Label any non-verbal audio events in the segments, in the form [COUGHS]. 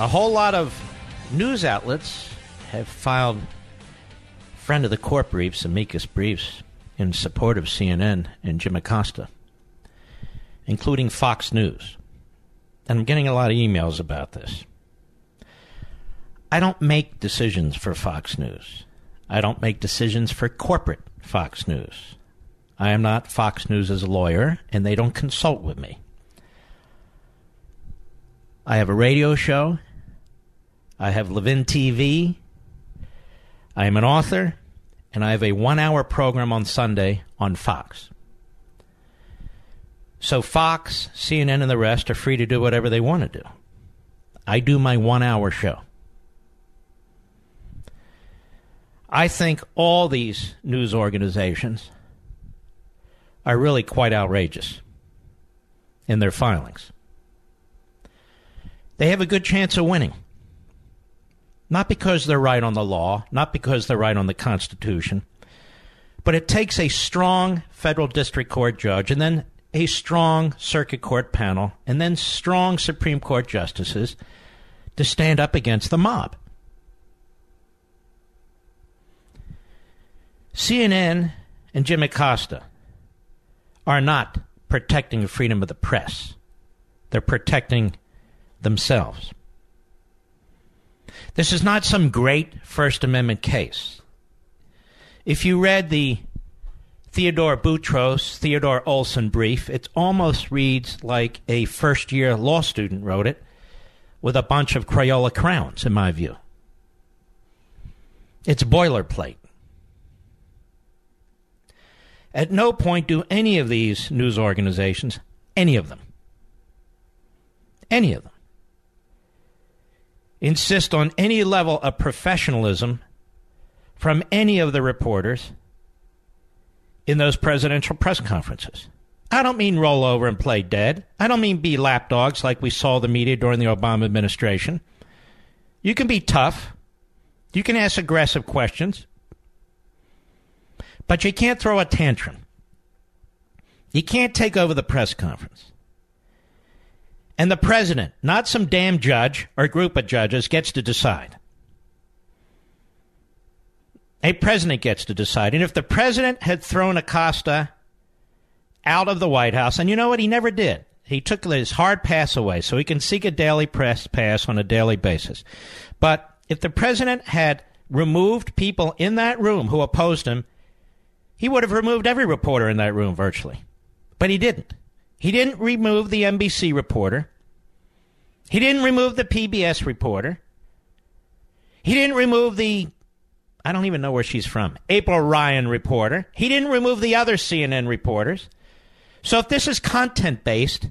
A whole lot of news outlets have filed friend of the court briefs, amicus briefs, in support of CNN and Jim Acosta, including Fox News. And I'm getting a lot of emails about this. I don't make decisions for Fox News. I don't make decisions for corporate Fox News. I am not Fox News' lawyer, and they don't consult with me. I have a radio show I have Levin TV. I am an author, and I have a one hour program on Sunday on Fox. So Fox, CNN, and the rest are free to do whatever they want to do. I do my one hour show. I think all these news organizations are really quite outrageous in their filings. They have a good chance of winning. Not because they're right on the law, not because they're right on the Constitution, but it takes a strong federal district court judge and then a strong circuit court panel and then strong Supreme Court justices to stand up against the mob. CNN and Jim Acosta are not protecting the freedom of the press. They're protecting themselves. This is not some great First Amendment case. If you read the Theodore Boutros, Theodore Olson brief, it almost reads like a first year law student wrote it with a bunch of Crayola crowns, in my view. It's boilerplate. At no point do any of these news organizations, any of them, any of them, insist on any level of professionalism from any of the reporters in those presidential press conferences. I don't mean roll over and play dead. I don't mean be lapdogs like we saw the media during the Obama administration. You can be tough. You can ask aggressive questions. But you can't throw a tantrum. You can't take over the press conference. And the president, not some damn judge or group of judges, gets to decide. A president gets to decide. And if the president had thrown Acosta out of the White House, and you know what? He never did. He took his hard pass away so he can seek a daily press pass on a daily basis. But if the president had removed people in that room who opposed him, he would have removed every reporter in that room virtually. But he didn't. He didn't remove the NBC reporter. He didn't remove the PBS reporter. He didn't remove the, I don't even know where she's from, April Ryan reporter. He didn't remove the other CNN reporters. So if this is content based,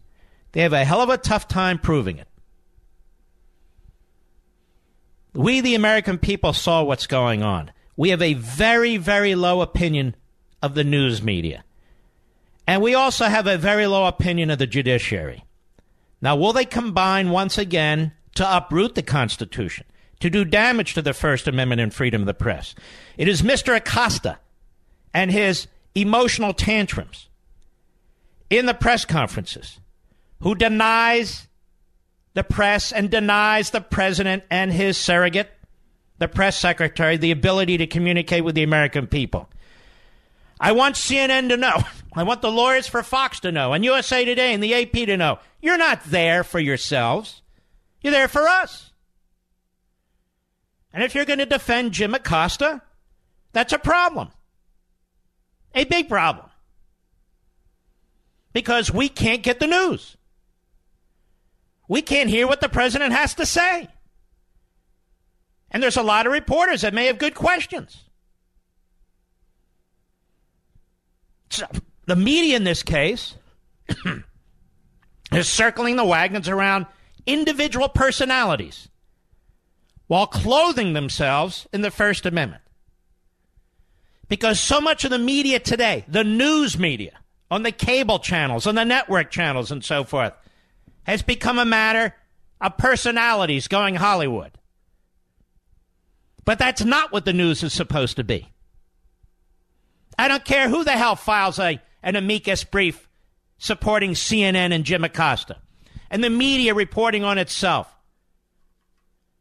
they have a hell of a tough time proving it. We, the American people, saw what's going on. We have a very, very low opinion of the news media. And we also have a very low opinion of the judiciary. Now, will they combine once again to uproot the Constitution, to do damage to the First Amendment and freedom of the press? It is Mr. Acosta and his emotional tantrums in the press conferences who denies the press and denies the president and his surrogate, the press secretary, the ability to communicate with the American people. I want CNN to know. [LAUGHS] I want the lawyers for Fox to know, and USA Today and the AP to know. You're not there for yourselves. You're there for us. And if you're going to defend Jim Acosta, that's a problem. A big problem. Because we can't get the news. We can't hear what the president has to say. And there's a lot of reporters that may have good questions. So the media in this case [CLEARS THROAT] is circling the wagons around individual personalities while clothing themselves in the First Amendment. Because so much of the media today, the news media, on the cable channels, on the network channels, and so forth, has become a matter of personalities going Hollywood. But that's not what the news is supposed to be. I don't care who the hell files a, an amicus brief supporting CNN and Jim Acosta and the media reporting on itself.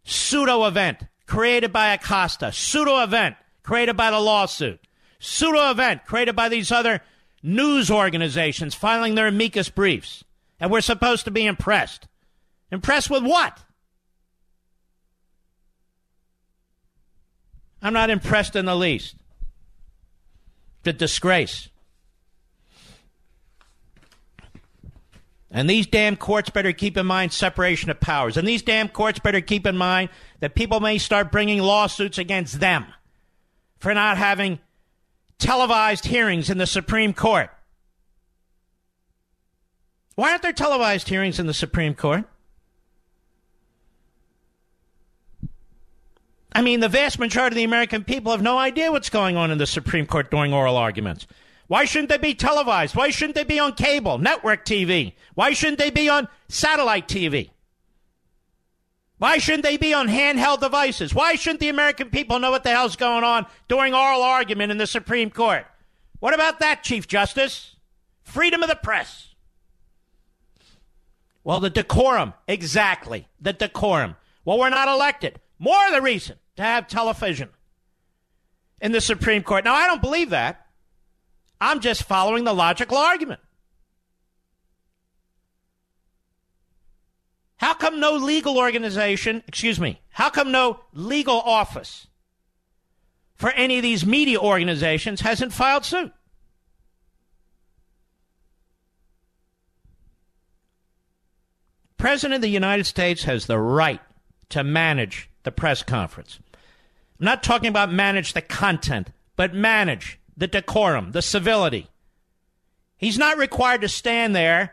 Pseudo event created by Acosta, pseudo event created by the lawsuit, pseudo event created by these other news organizations filing their amicus briefs. And we're supposed to be impressed. Impressed with what? I'm not impressed in the least. The disgrace. And these damn courts better keep in mind separation of powers. And these damn courts better keep in mind that people may start bringing lawsuits against them for not having televised hearings in the Supreme Court. Why aren't there televised hearings in the Supreme Court? I mean, the vast majority of the American people have no idea what's going on in the Supreme Court during oral arguments. Why shouldn't they be televised? Why shouldn't they be on cable, network TV? Why shouldn't they be on satellite TV? Why shouldn't they be on handheld devices? Why shouldn't the American people know what the hell's going on during oral argument in the Supreme Court? What about that, Chief Justice? Freedom of the press. Well, the decorum. Exactly. The decorum. Well, we're not elected. More the reason to have television in the Supreme Court. Now, I don't believe that. I'm just following the logical argument. How come no legal organization, excuse me, how come no legal office for any of these media organizations hasn't filed suit? President of the United States has the right to manage the press conference. I'm not talking about manage the content, but manage the decorum, the civility. He's not required to stand there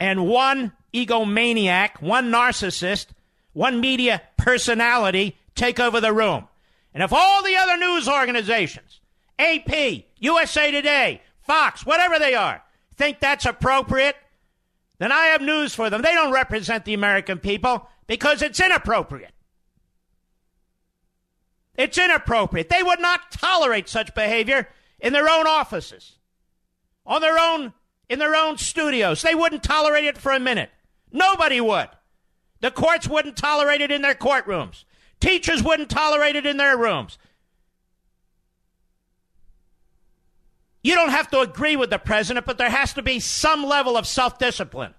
and one egomaniac, one narcissist, one media personality take over the room. And if all the other news organizations, AP, USA Today, Fox, whatever they are, think that's appropriate, then I have news for them. They don't represent the American people because it's inappropriate. It's inappropriate. They would not tolerate such behavior in their own offices, on their own in their own studios. They wouldn't tolerate it for a minute. Nobody would. The courts wouldn't tolerate it in their courtrooms. Teachers wouldn't tolerate it in their rooms. You don't have to agree with the president, but there has to be some level of self discipline.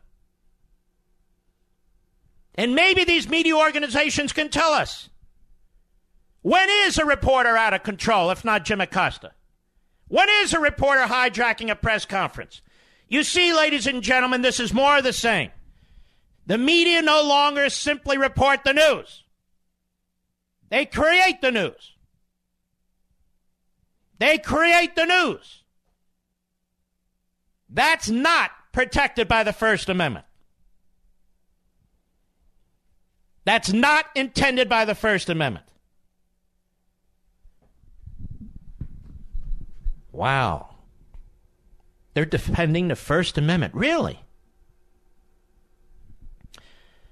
And maybe these media organizations can tell us when is a reporter out of control, if not Jim Acosta? When is a reporter hijacking a press conference? You see, ladies and gentlemen, this is more of the same. The media no longer simply report the news, they create the news. They create the news. That's not protected by the First Amendment. That's not intended by the First Amendment. Wow. They're defending the First Amendment. Really?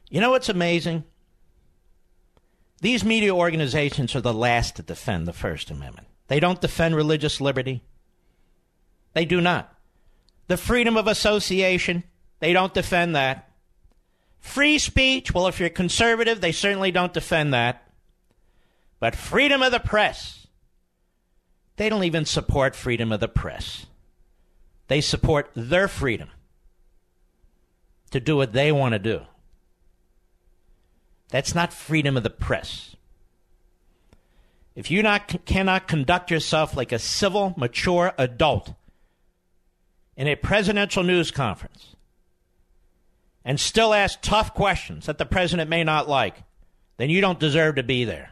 You know what's amazing? These media organizations are the last to defend the First Amendment. They don't defend religious liberty. They do not. The freedom of association, they don't defend that. Free speech, well, if you're conservative, they certainly don't defend that. But freedom of the press, they don't even support freedom of the press. They support their freedom to do what they want to do. That's not freedom of the press. If you not, cannot conduct yourself like a civil, mature adult in a presidential news conference and still ask tough questions that the president may not like, then you don't deserve to be there.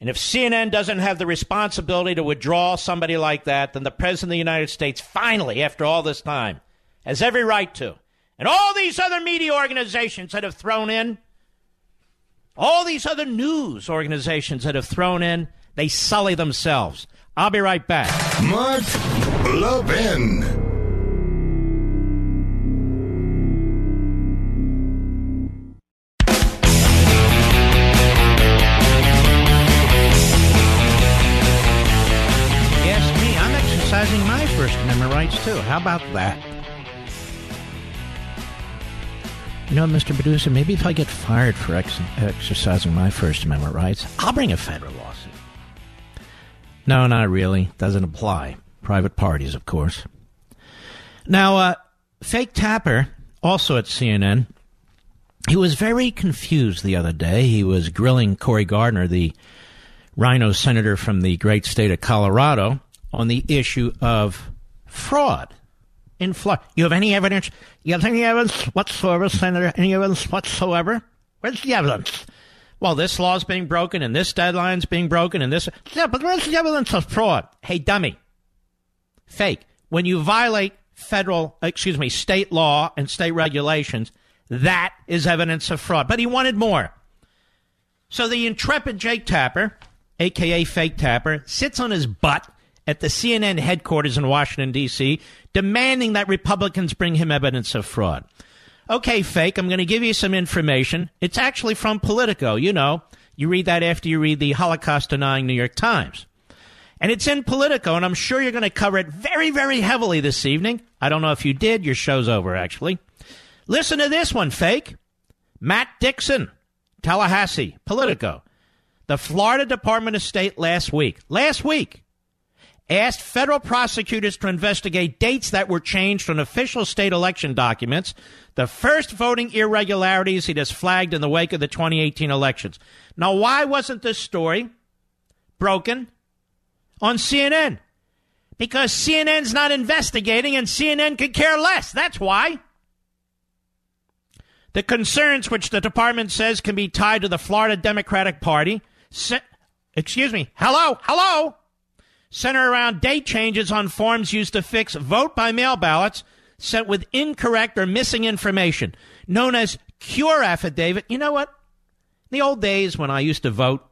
And if CNN doesn't have the responsibility to withdraw somebody like that, then the President of the United States, finally, after all this time, has every right to. And all these other media organizations that have thrown in, all these other news organizations that have thrown in, they sully themselves. I'll be right back. Mark Levin. Too. How about that? You know, Mr. Producer, maybe if I get fired for ex- exercising my First Amendment rights, I'll bring a federal lawsuit. No, not really. Doesn't apply. Private parties, of course. Now, uh, Fake Tapper, also at CNN, he was very confused the other day. He was grilling Cory Gardner, the RINO senator from the great state of Colorado, on the issue of fraud in Florida. You have any evidence? You have any evidence whatsoever, Senator? Any evidence whatsoever? Where's the evidence? Well, this law's being broken, and this deadline's being broken, and this. Yeah, but where's the evidence of fraud? Hey, dummy. Fake. When you violate federal, excuse me, state law and state regulations, that is evidence of fraud. But he wanted more. So the intrepid Jake Tapper, aka Fake Tapper, sits on his butt at the CNN headquarters in Washington, D.C., demanding that Republicans bring him evidence of fraud. Okay, Fake, I'm going to give you some information. It's actually from Politico. You know, you read that after you read the Holocaust denying New York Times. And it's in Politico, and I'm sure you're going to cover it very, very heavily this evening. I don't know if you did. Your show's over, actually. Listen to this one, Fake. Matt Dixon, Tallahassee, Politico. The Florida Department of State last week, last week, asked federal prosecutors to investigate dates that were changed on official state election documents, the first voting irregularities he has flagged in the wake of the 2018 elections. Now, why wasn't this story broken on CNN? Because CNN's not investigating and CNN could care less. That's why. The concerns which the department says can be tied to the Florida Democratic Party, se- excuse me, hello, hello, center around date changes on forms used to fix vote by mail ballots sent with incorrect or missing information, known as cure affidavit. You know what? In the old days when I used to vote,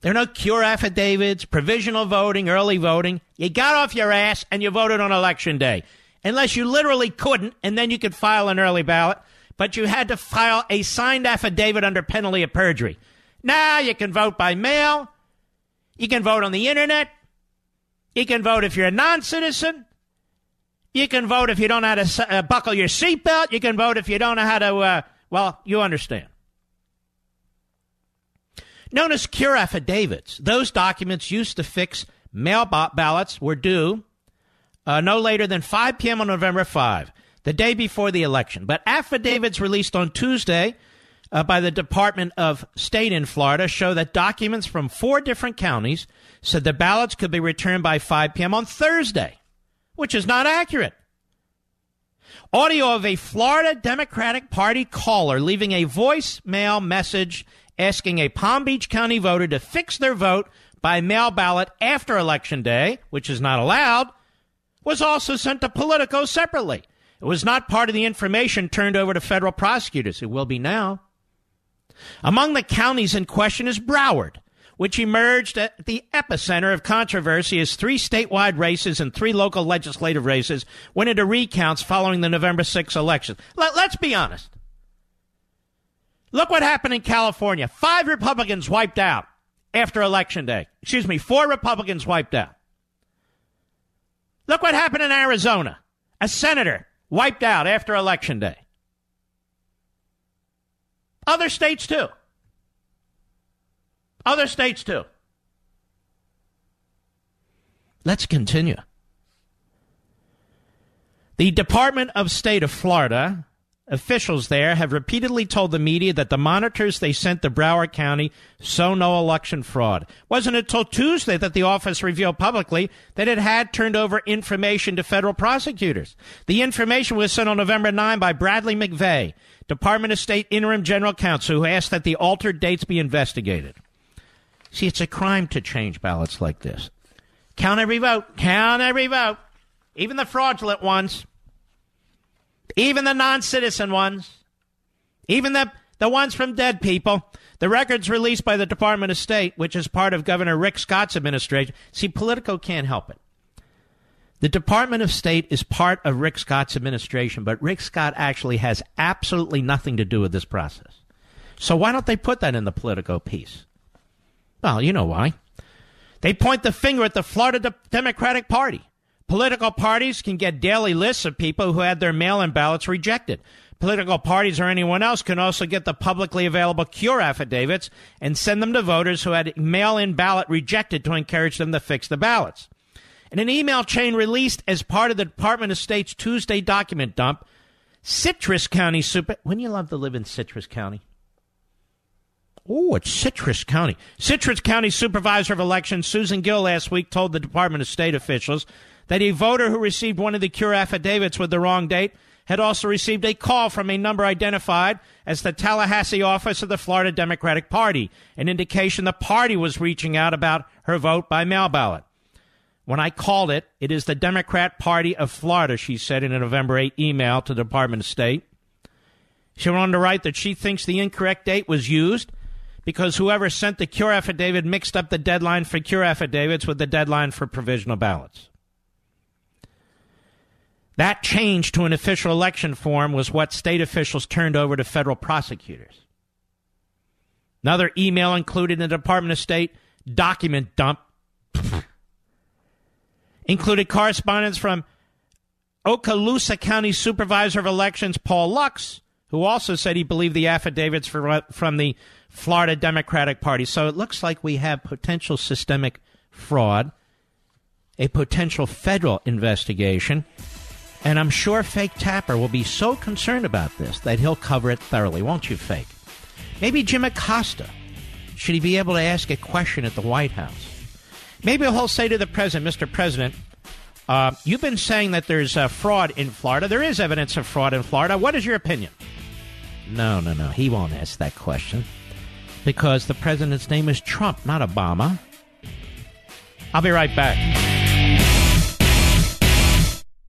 there were no cure affidavits, provisional voting, early voting. You got off your ass and you voted on election day. Unless you literally couldn't, and then you could file an early ballot, but you had to file a signed affidavit under penalty of perjury. Now you can vote by mail. You can vote on the internet. You can vote if you're a non citizen. You can vote if you don't know how to uh, buckle your seatbelt. You can vote if you don't know how to, uh, well, you understand. Known as cure affidavits, those documents used to fix mail ballots were due uh, no later than 5 p.m. on November 5, the day before the election. But affidavits released on Tuesday uh, by the Department of State in Florida show that documents from four different counties said the ballots could be returned by 5 p.m. on Thursday, which is not accurate. Audio of a Florida Democratic Party caller leaving a voicemail message asking a Palm Beach County voter to fix their vote by mail ballot after Election Day, which is not allowed, was also sent to Politico separately. It was not part of the information turned over to federal prosecutors. It will be now. Among the counties in question is Broward, which emerged at the epicenter of controversy as three statewide races and three local legislative races went into recounts following the November 6 election. Let, let's be honest. Look what happened in California. Five Republicans wiped out after Election Day. Excuse me, four Republicans wiped out. Look what happened in Arizona. A senator wiped out after Election Day. Other states too. Other states too. Let's continue. The Department of State of Florida officials there have repeatedly told the media that the monitors they sent to Broward County saw no election fraud. Wasn't until Tuesday that the office revealed publicly that it had turned over information to federal prosecutors. The information was sent on November 9 by Bradley McVay, Department of State interim general counsel, who asked that the altered dates be investigated. See, it's a crime to change ballots like this. Count every vote. Count every vote. Even the fraudulent ones. even the non citizen ones, even the, the ones from dead people. The records released by the Department of State, which is part of Governor Rick Scott's administration. See, Politico can't help it. The Department of State is part of Rick Scott's administration, but Rick Scott actually has absolutely nothing to do with this process. So why don't they put that in the Politico piece? Well, you know why. They point the finger at the Florida De- Democratic Party. Political parties can get daily lists of people who had their mail in ballots rejected. Political parties or anyone else can also get the publicly available cure affidavits and send them to voters who had mail in ballot rejected to encourage them to fix the ballots. In an email chain released as part of the Department of State's Tuesday document dump, Citrus County Super. Wouldn't you love to live in Citrus County? Oh, it's Citrus County. Citrus County Supervisor of Elections Susan Gill last week told the Department of State officials that a voter who received one of the cure affidavits with the wrong date had also received a call from a number identified as the Tallahassee office of the Florida Democratic Party, an indication the party was reaching out about her vote by mail ballot. When I called it, it is the Democrat Party of Florida, she said in a November 8 email to the Department of State. She went on to write that she thinks the incorrect date was used because whoever sent the cure affidavit mixed up the deadline for cure affidavits with the deadline for provisional ballots. That change to an official election form was what state officials turned over to federal prosecutors. Another email included in the Department of State document dump [LAUGHS] included correspondence from Okaloosa County Supervisor of Elections Paul Lux, who also said he believed the affidavits for, from the Florida Democratic Party. So it looks like we have potential systemic fraud, a potential federal investigation, and I'm sure Fake Tapper will be so concerned about this that he'll cover it thoroughly, won't you, Fake? Maybe Jim Acosta. Should he be able to ask a question at the White House? Maybe he'll say to the president, Mr. President, uh, you've been saying that there's uh, fraud in Florida. There is evidence of fraud in Florida. What is your opinion? No, no, no. He won't ask that question because the president's name is Trump, not Obama. I'll be right back.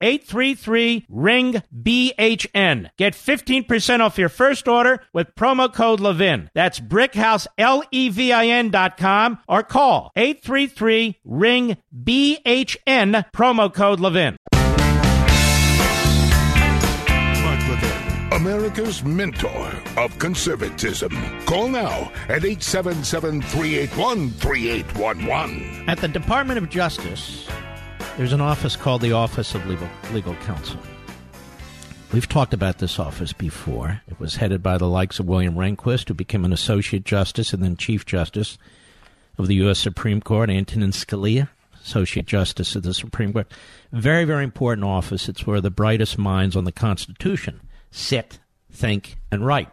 833 ring BHN. Get 15% off your first order with promo code Levin. That's brickhouse L E V I N dot com or call 833 ring BHN promo code Levin. America's mentor of conservatism. Call now at 877 381 3811. At the Department of Justice, there's an office called the Office of Legal, Legal Counsel. We've talked about this office before. It was headed by the likes of William Rehnquist, who became an Associate Justice and then Chief Justice of the U.S. Supreme Court, Antonin Scalia, Associate Justice of the Supreme Court. Very, very important office. It's where the brightest minds on the Constitution sit, think, and write.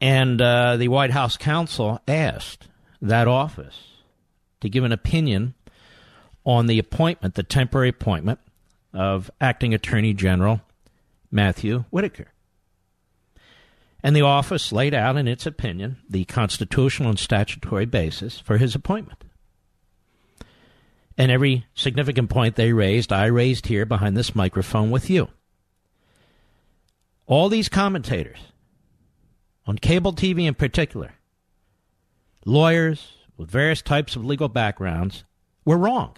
And uh, the White House counsel asked that office to give an opinion on the appointment, the temporary appointment of acting Attorney General Matthew Whitaker. And the office laid out in its opinion the constitutional and statutory basis for his appointment. And every significant point they raised, I raised here behind this microphone with you. All these commentators, on cable TV in particular, lawyers with various types of legal backgrounds, were wrong.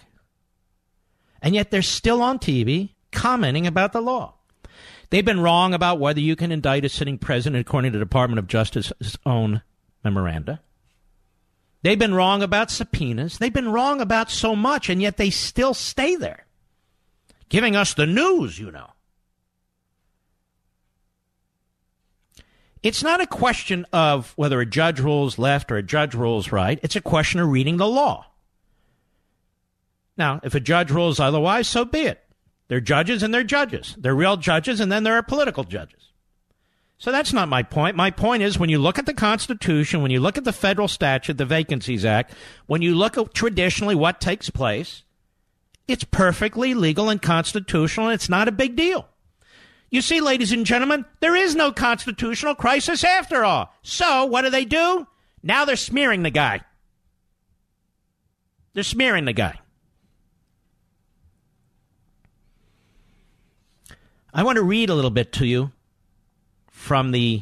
And yet they're still on TV commenting about the law. They've been wrong about whether you can indict a sitting president according to the Department of Justice's own memoranda. They've been wrong about subpoenas. They've been wrong about so much, and yet they still stay there. giving us the news, you know. It's not a question of whether a judge rules left or a judge rules right. It's a question of reading the law. Now, if a judge rules otherwise, so be it. They're judges and they're judges. They're real judges and then there are political judges. So that's not my point. My point is when you look at the Constitution, when you look at the federal statute, the Vacancies Act, when you look at traditionally what takes place, it's perfectly legal and constitutional, and it's not a big deal. You see, ladies and gentlemen, there is no constitutional crisis after all. So, what do they do? Now they're smearing the guy. They're smearing the guy. I want to read a little bit to you from the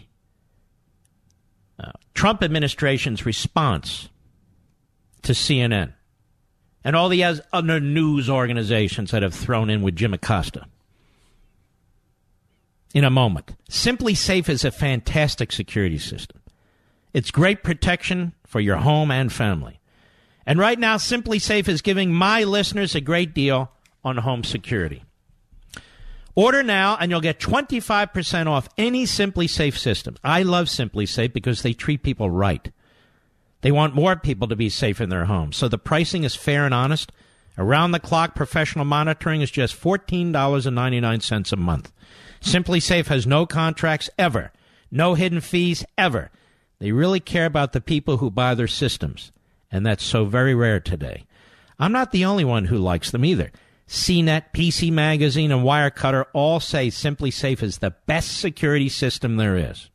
uh, Trump administration's response to CNN and all the other news organizations that have thrown in with Jim Acosta. In a moment, SimpliSafe is a fantastic security system. It's great protection for your home and family. And right now, SimpliSafe is giving my listeners a great deal on home security. Order now and you'll get 25% off any SimpliSafe system. I love SimpliSafe because they treat people right. They want more people to be safe in their homes. So the pricing is fair and honest. Around the clock professional monitoring is just $14.99 a month. SimpliSafe has no contracts ever, no hidden fees ever. They really care about the people who buy their systems, and that's so very rare today. I'm not the only one who likes them either. CNET, PC Magazine, and Wirecutter all say SimpliSafe is the best security system there is.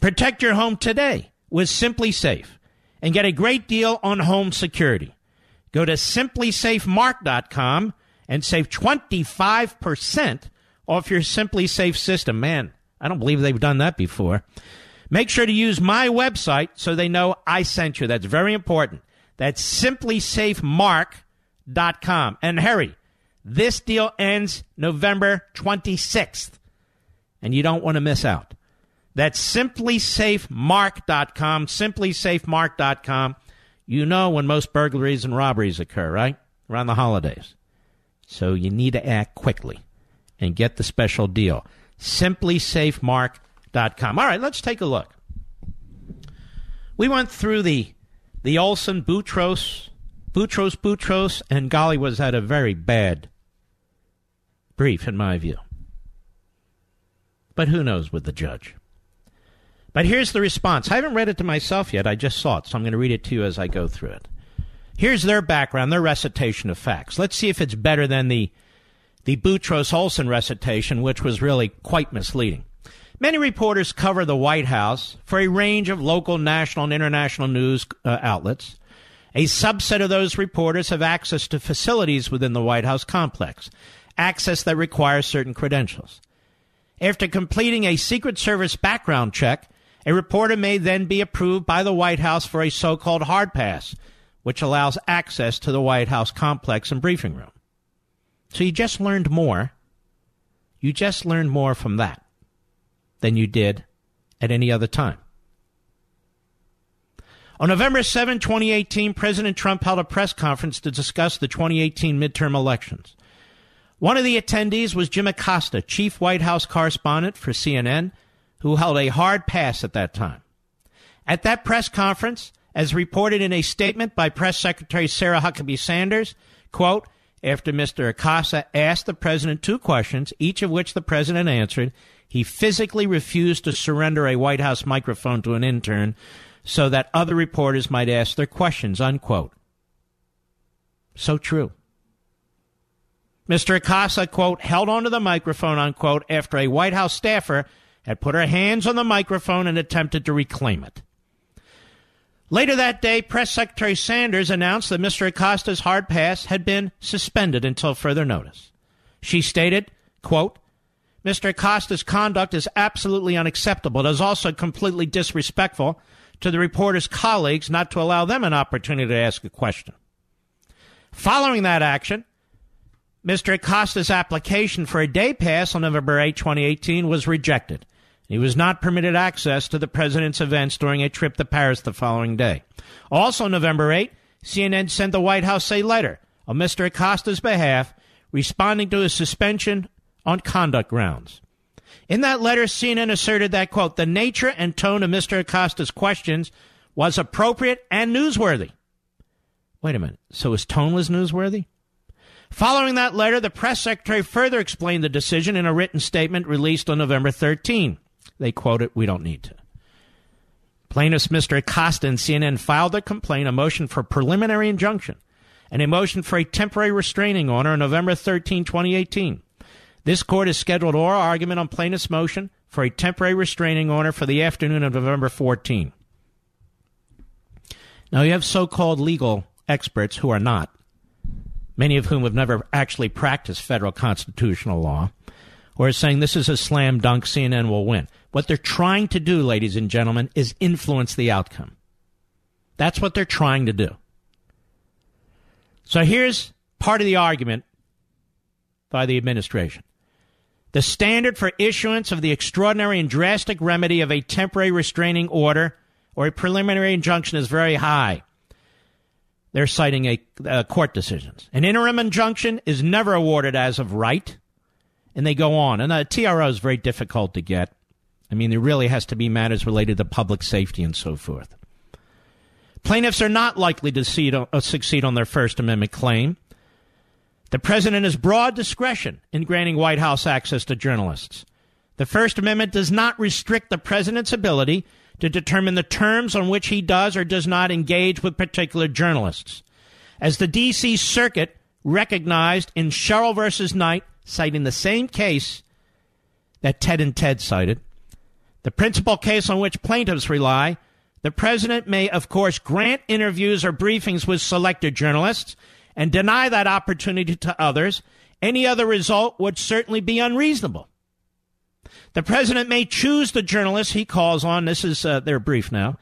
Protect your home today with SimpliSafe and get a great deal on home security. Go to simplisafemark.com and save 25% off your SimpliSafe system. Man, I don't believe they've done that before. Make sure to use my website so they know I sent you. That's very important. That's simplisafemark.com com. And Harry, this deal ends November 26th, and you don't want to miss out. That's simplisafemark.com, simplisafemark.com. You know when most burglaries and robberies occur, right? Around the holidays. So you need to act quickly and get the special deal. Simplisafemark.com. All right, let's take a look. We went through the the Olson Boutros Boutros Boutros and Ghali was had a very bad brief, in my view. But who knows with the judge? But here's the response. I haven't read it to myself yet. I just saw it, so I'm going to read it to you as I go through it. Here's their background, their recitation of facts. Let's see if it's better than the the Boutros Olson recitation, which was really quite misleading. Many reporters cover the White House for a range of local, national, and international news uh, outlets. A subset of those reporters have access to facilities within the White House complex, access that requires certain credentials. After completing a Secret Service background check, a reporter may then be approved by the White House for a so called hard pass, which allows access to the White House complex and briefing room. So you just learned more. You just learned more from that than you did at any other time. On November 7, 2018, President Trump held a press conference to discuss the 2018 midterm elections. One of the attendees was Jim Acosta, chief White House correspondent for CNN, who held a hard pass at that time. At that press conference, as reported in a statement by Press Secretary Sarah Huckabee Sanders, quote, after Mr. Acosta asked the president two questions, each of which the president answered, he physically refused to surrender a White House microphone to an intern so that other reporters might ask their questions, unquote. So true. Mr. Acosta, quote, held onto the microphone, unquote, after a White House staffer had put her hands on the microphone and attempted to reclaim it. Later that day, Press Secretary Sanders announced that Mr. Acosta's hard pass had been suspended until further notice. She stated, quote, Mr. Acosta's conduct is absolutely unacceptable. It is also completely disrespectful to the reporter's colleagues not to allow them an opportunity to ask a question. Following that action, Mr. Acosta's application for a day pass on November 8, 2018 was rejected. He was not permitted access to the president's events during a trip to Paris the following day. Also, November 8, CNN sent the White House a letter on Mr. Acosta's behalf responding to his suspension on conduct grounds. In that letter, CNN asserted that, quote, the nature and tone of Mr. Acosta's questions was appropriate and newsworthy. Wait a minute. So his tone was newsworthy? Following that letter, the press secretary further explained the decision in a written statement released on November 13. They quote it, we don't need to. Plaintiffs Mr. Acosta and CNN filed a complaint, a motion for preliminary injunction, and a motion for a temporary restraining order on November 13, 2018. This court has scheduled oral argument on plaintiff's motion for a temporary restraining order for the afternoon of November 14. Now, you have so called legal experts who are not, many of whom have never actually practiced federal constitutional law, who are saying this is a slam dunk, CNN will win. What they're trying to do, ladies and gentlemen, is influence the outcome. That's what they're trying to do. So here's part of the argument by the administration. The standard for issuance of the extraordinary and drastic remedy of a temporary restraining order or a preliminary injunction is very high. They're citing a, uh, court decisions. An interim injunction is never awarded as of right, and they go on. And a TRO is very difficult to get. I mean, there really has to be matters related to public safety and so forth. Plaintiffs are not likely to uh, succeed on their First Amendment claim. The president has broad discretion in granting White House access to journalists. The First Amendment does not restrict the president's ability to determine the terms on which he does or does not engage with particular journalists. As the D.C. Circuit recognized in Sherrill versus Knight, citing the same case that Ted and Ted cited, the principal case on which plaintiffs rely, the president may, of course, grant interviews or briefings with selected journalists and deny that opportunity to others. Any other result would certainly be unreasonable. The president may choose the journalist he calls on, this is uh, their brief now,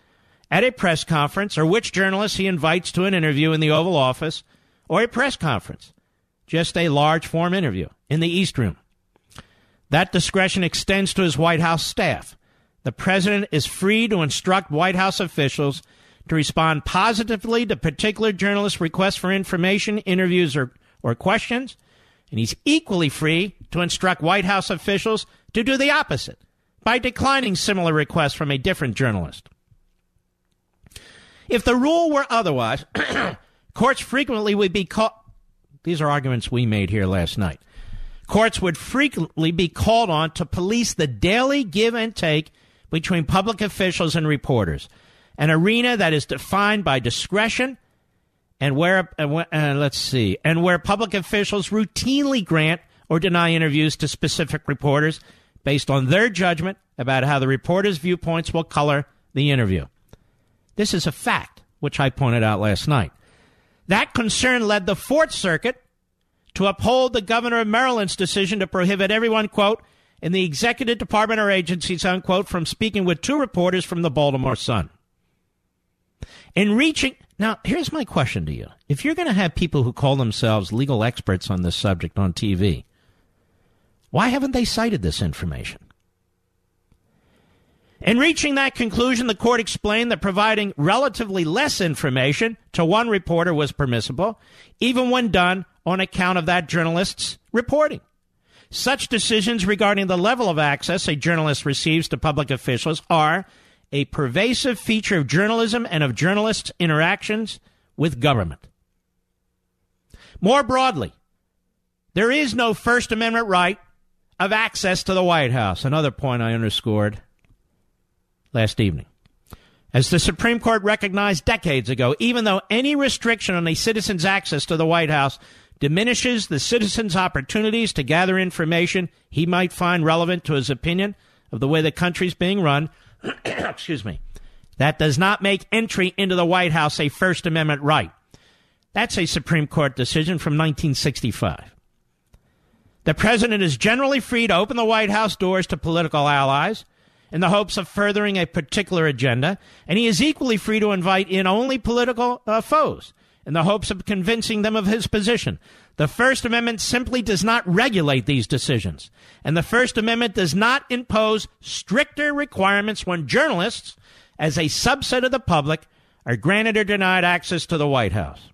at a press conference, or which journalist he invites to an interview in the Oval Office or a press conference, just a large form interview in the East Room. That discretion extends to his White House staff. The president is free to instruct White House officials to respond positively to particular journalists' requests for information, interviews, or, or questions. And he's equally free to instruct White House officials to do the opposite by declining similar requests from a different journalist. If the rule were otherwise, [CLEARS THROAT] courts frequently would be caught. These are arguments we made here last night. Courts would frequently be called on to police the daily give and take between public officials and reporters, an arena that is defined by discretion and where, uh, uh, let's see, and where public officials routinely grant or deny interviews to specific reporters based on their judgment about how the reporter's viewpoints will color the interview. This is a fact, which I pointed out last night. That concern led the Fourth Circuit to uphold the governor of Maryland's decision to prohibit everyone, quote, in the executive department or agencies, unquote, from speaking with two reporters from the Baltimore Sun. In reaching, now here's my question to you. If you're going to have people who call themselves legal experts on this subject on TV, why haven't they cited this information? In reaching that conclusion, the court explained that providing relatively less information to one reporter was permissible, even when done on account of that journalist's reporting. Such decisions regarding the level of access a journalist receives to public officials are a pervasive feature of journalism and of journalists' interactions with government. More broadly, there is no First Amendment right of access to the White House, another point I underscored last evening. As the Supreme Court recognized decades ago, even though any restriction on a citizen's access to the White House diminishes the citizen's opportunities to gather information he might find relevant to his opinion of the way the country's being run. [COUGHS] Excuse me. That does not make entry into the White House a First Amendment right. That's a Supreme Court decision from 1965. The president is generally free to open the White House doors to political allies in the hopes of furthering a particular agenda, and he is equally free to invite in only political uh, foes in the hopes of convincing them of his position. The First Amendment simply does not regulate these decisions. And the First Amendment does not impose stricter requirements when journalists, as a subset of the public, are granted or denied access to the White House.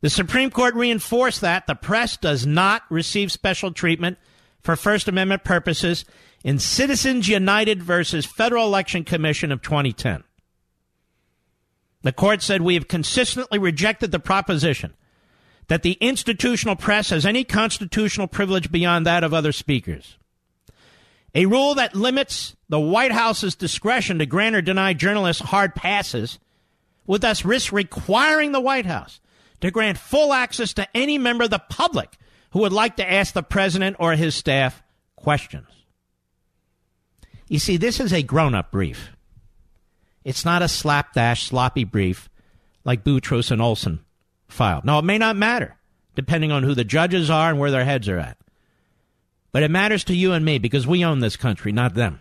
The Supreme Court reinforced that the press does not receive special treatment for First Amendment purposes in Citizens United versus Federal Election Commission of 2010. The court said we have consistently rejected the proposition that the institutional press has any constitutional privilege beyond that of other speakers. A rule that limits the White House's discretion to grant or deny journalists hard passes would thus risk requiring the White House to grant full access to any member of the public who would like to ask the president or his staff questions. You see, this is a grown up brief. It's not a slapdash, sloppy brief like Boutrous and Olson filed. Now, it may not matter, depending on who the judges are and where their heads are at. But it matters to you and me because we own this country, not them.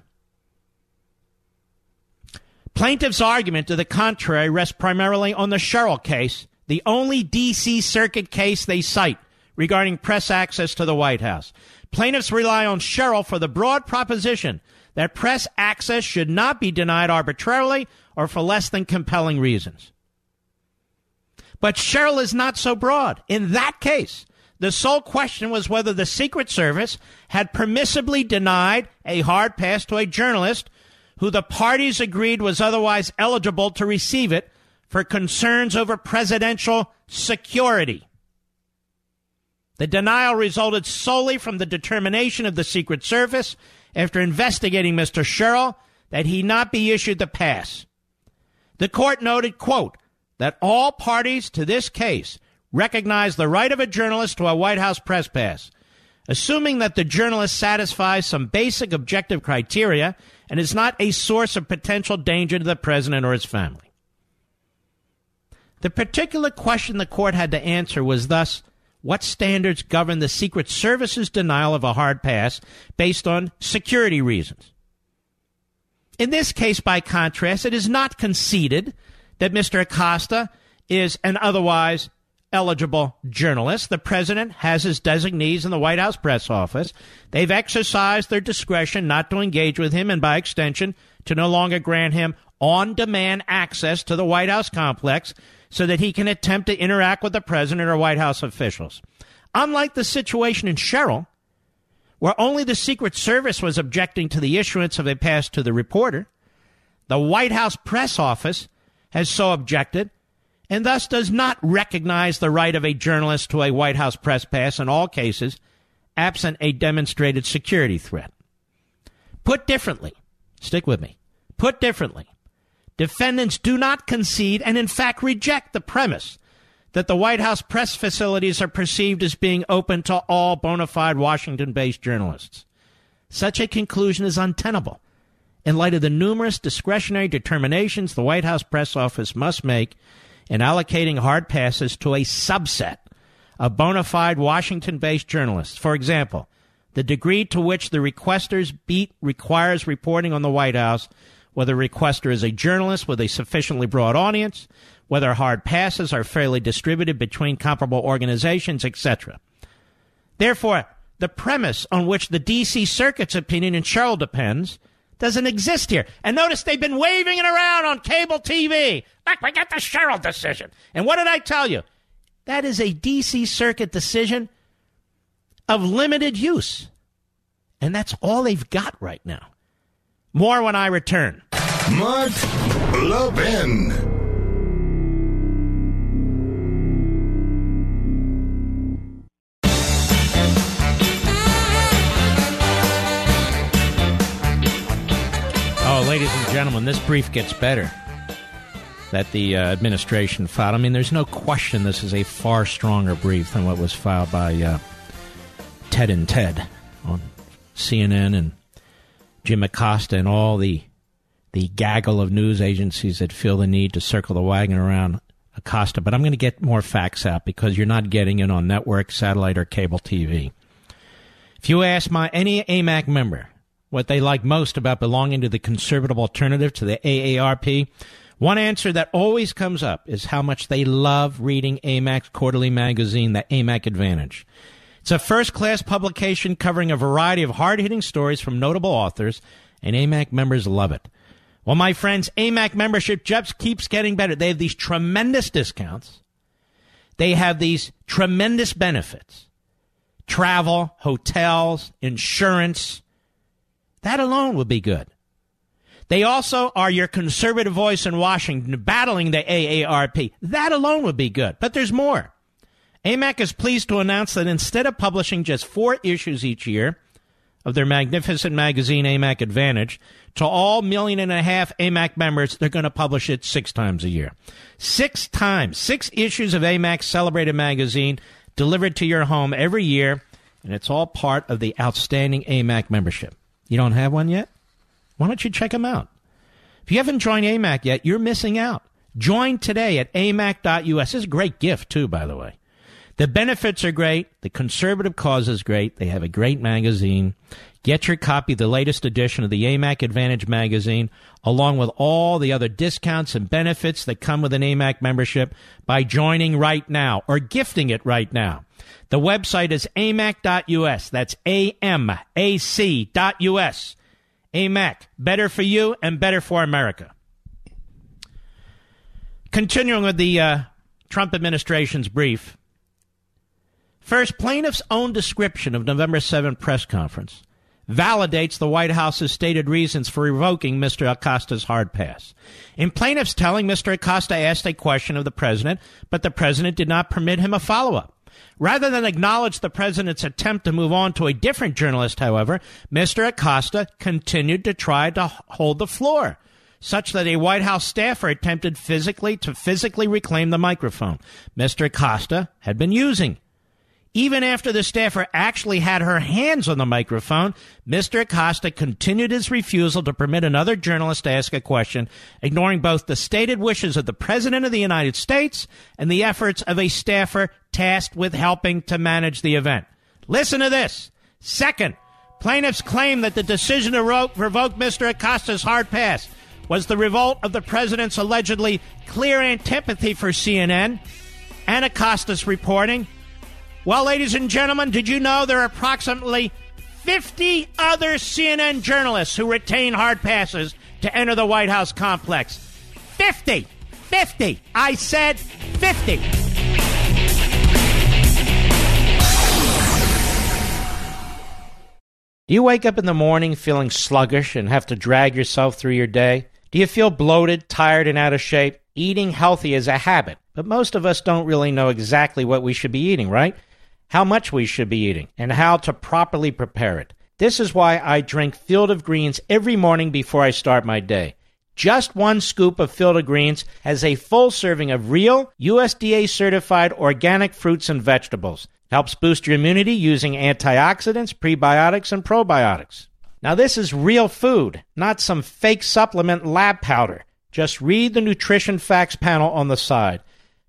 Plaintiff's argument to the contrary rests primarily on the Sherrill case, the only D.C. Circuit case they cite regarding press access to the White House. Plaintiffs rely on Sherrill for the broad proposition that press access should not be denied arbitrarily or for less than compelling reasons. But Sherrill is not so broad. In that case, the sole question was whether the Secret Service had permissibly denied a hard pass to a journalist who the parties agreed was otherwise eligible to receive it for concerns over presidential security. The denial resulted solely from the determination of the Secret Service after investigating Mr. Sherrill that he not be issued the pass. The court noted, quote, that all parties to this case recognize the right of a journalist to a White House press pass, assuming that the journalist satisfies some basic objective criteria and is not a source of potential danger to the president or his family. The particular question the court had to answer was thus what standards govern the Secret Service's denial of a hard pass based on security reasons? In this case, by contrast, it is not conceded that Mr. Acosta is an otherwise eligible journalist. The president has his designees in the White House press office. They've exercised their discretion not to engage with him and, by extension, to no longer grant him on demand access to the White House complex so that he can attempt to interact with the president or White House officials. Unlike the situation in Sherrill, where only the Secret Service was objecting to the issuance of a pass to the reporter, the White House press office has so objected and thus does not recognize the right of a journalist to a White House press pass in all cases, absent a demonstrated security threat. Put differently, stick with me. Put differently, Defendants do not concede and, in fact, reject the premise that the White House press facilities are perceived as being open to all bona fide Washington based journalists. Such a conclusion is untenable in light of the numerous discretionary determinations the White House press office must make in allocating hard passes to a subset of bona fide Washington based journalists. For example, the degree to which the requester's beat requires reporting on the White House whether a requester is a journalist with a sufficiently broad audience, whether hard passes are fairly distributed between comparable organizations, etc. Therefore, the premise on which the D.C. Circuit's opinion in Sherrill depends doesn't exist here. And notice they've been waving it around on cable TV. Look, we got the Sherrill decision. And what did I tell you? That is a D.C. Circuit decision of limited use. And that's all they've got right now. More when I return. Mark Levin. Ladies and gentlemen, this brief gets better that the uh, administration filed. I mean, there's no question this is a far stronger brief than what was filed by uh, Ted and Ted on CNN and Jim Acosta and all the the gaggle of news agencies that feel the need to circle the wagon around Acosta. But I'm going to get more facts out because you're not getting it on network, satellite, or cable TV. If you ask my any AMAC member what they like most about belonging to the conservative alternative to the AARP, one answer that always comes up is how much they love reading AMAC's quarterly magazine, the AMAC Advantage. It's a first class publication covering a variety of hard hitting stories from notable authors, and AMAC members love it. Well, my friends, AMAC membership just keeps getting better. They have these tremendous discounts. they have these tremendous benefits travel, hotels, insurance. That alone would be good. They also are your conservative voice in Washington battling the AARP. That alone would be good. But there's more. AMAC is pleased to announce that instead of publishing just four issues each year of their magnificent magazine, AMAC Advantage, to all million and a half AMAC members, they're going to publish it six times a year. Six times, six issues of AMAC's celebrated magazine delivered to your home every year, and it's all part of the outstanding AMAC membership. You don't have one yet? Why don't you check them out? If you haven't joined AMAC yet, you're missing out. Join today at amac.us. This is a great gift, too, by the way. The benefits are great. The conservative cause is great. They have a great magazine. Get your copy, the latest edition of the AMAC Advantage magazine, along with all the other discounts and benefits that come with an AMAC membership by joining right now or gifting it right now. The website is amac.us. That's A-M-A-C.us. AMAC, better for you and better for America. Continuing with the uh, Trump administration's brief. First, plaintiff's own description of November 7th press conference validates the White House's stated reasons for revoking Mr. Acosta's hard pass. In plaintiff's telling, Mr. Acosta asked a question of the president, but the president did not permit him a follow up. Rather than acknowledge the president's attempt to move on to a different journalist, however, Mr. Acosta continued to try to hold the floor, such that a White House staffer attempted physically to physically reclaim the microphone Mr. Acosta had been using. Even after the staffer actually had her hands on the microphone, Mr. Acosta continued his refusal to permit another journalist to ask a question, ignoring both the stated wishes of the President of the United States and the efforts of a staffer tasked with helping to manage the event. Listen to this. Second, plaintiffs claim that the decision to revoke Mr. Acosta's hard pass was the revolt of the President's allegedly clear antipathy for CNN and Acosta's reporting well, ladies and gentlemen, did you know there are approximately 50 other CNN journalists who retain hard passes to enter the White House complex? 50! 50! I said 50! Do you wake up in the morning feeling sluggish and have to drag yourself through your day? Do you feel bloated, tired, and out of shape? Eating healthy is a habit, but most of us don't really know exactly what we should be eating, right? How much we should be eating, and how to properly prepare it. This is why I drink Field of Greens every morning before I start my day. Just one scoop of Field of Greens has a full serving of real, USDA certified organic fruits and vegetables. Helps boost your immunity using antioxidants, prebiotics, and probiotics. Now, this is real food, not some fake supplement lab powder. Just read the nutrition facts panel on the side.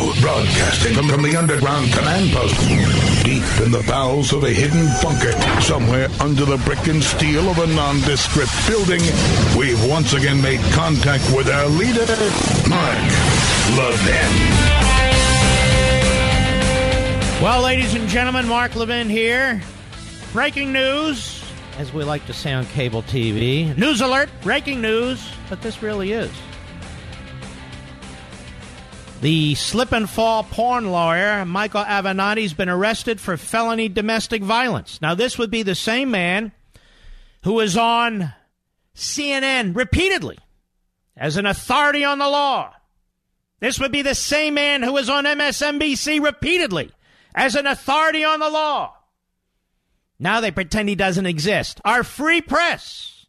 now, broadcasting from, from the underground command post, deep in the bowels of a hidden bunker, somewhere under the brick and steel of a nondescript building, we've once again made contact with our leader, Mark Levin. Well, ladies and gentlemen, Mark Levin here. Breaking news, as we like to say on cable TV. News alert, breaking news, but this really is. The slip and fall porn lawyer, Michael Avenatti, has been arrested for felony domestic violence. Now, this would be the same man who was on CNN repeatedly as an authority on the law. This would be the same man who was on MSNBC repeatedly as an authority on the law. Now they pretend he doesn't exist. Our free press,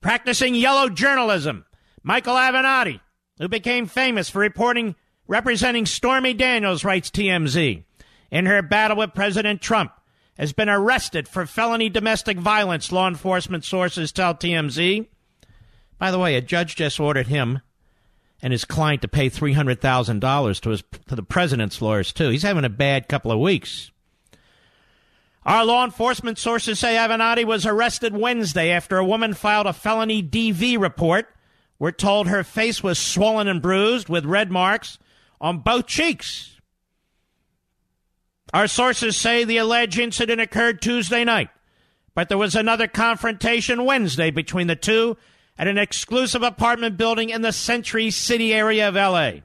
practicing yellow journalism, Michael Avenatti who became famous for reporting representing Stormy Daniels, writes TMZ, in her battle with President Trump, has been arrested for felony domestic violence, law enforcement sources tell TMZ. By the way, a judge just ordered him and his client to pay $300,000 to his to the president's lawyers too. He's having a bad couple of weeks. Our law enforcement sources say Avenatti was arrested Wednesday after a woman filed a felony DV report. We're told her face was swollen and bruised with red marks on both cheeks. Our sources say the alleged incident occurred Tuesday night, but there was another confrontation Wednesday between the two at an exclusive apartment building in the Century City area of LA.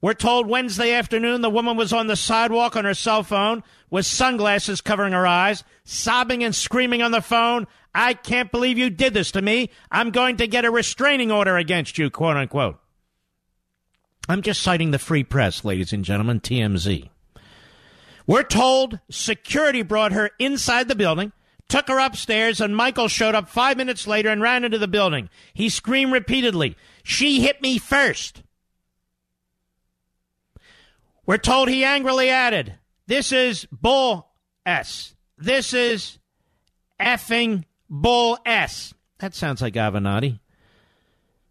We're told Wednesday afternoon the woman was on the sidewalk on her cell phone with sunglasses covering her eyes, sobbing and screaming on the phone. I can't believe you did this to me. I'm going to get a restraining order against you, quote unquote. I'm just citing the free press, ladies and gentlemen, TMZ. We're told security brought her inside the building, took her upstairs, and Michael showed up five minutes later and ran into the building. He screamed repeatedly, She hit me first. We're told he angrily added, This is bull S. This is effing bull S. That sounds like Avenatti.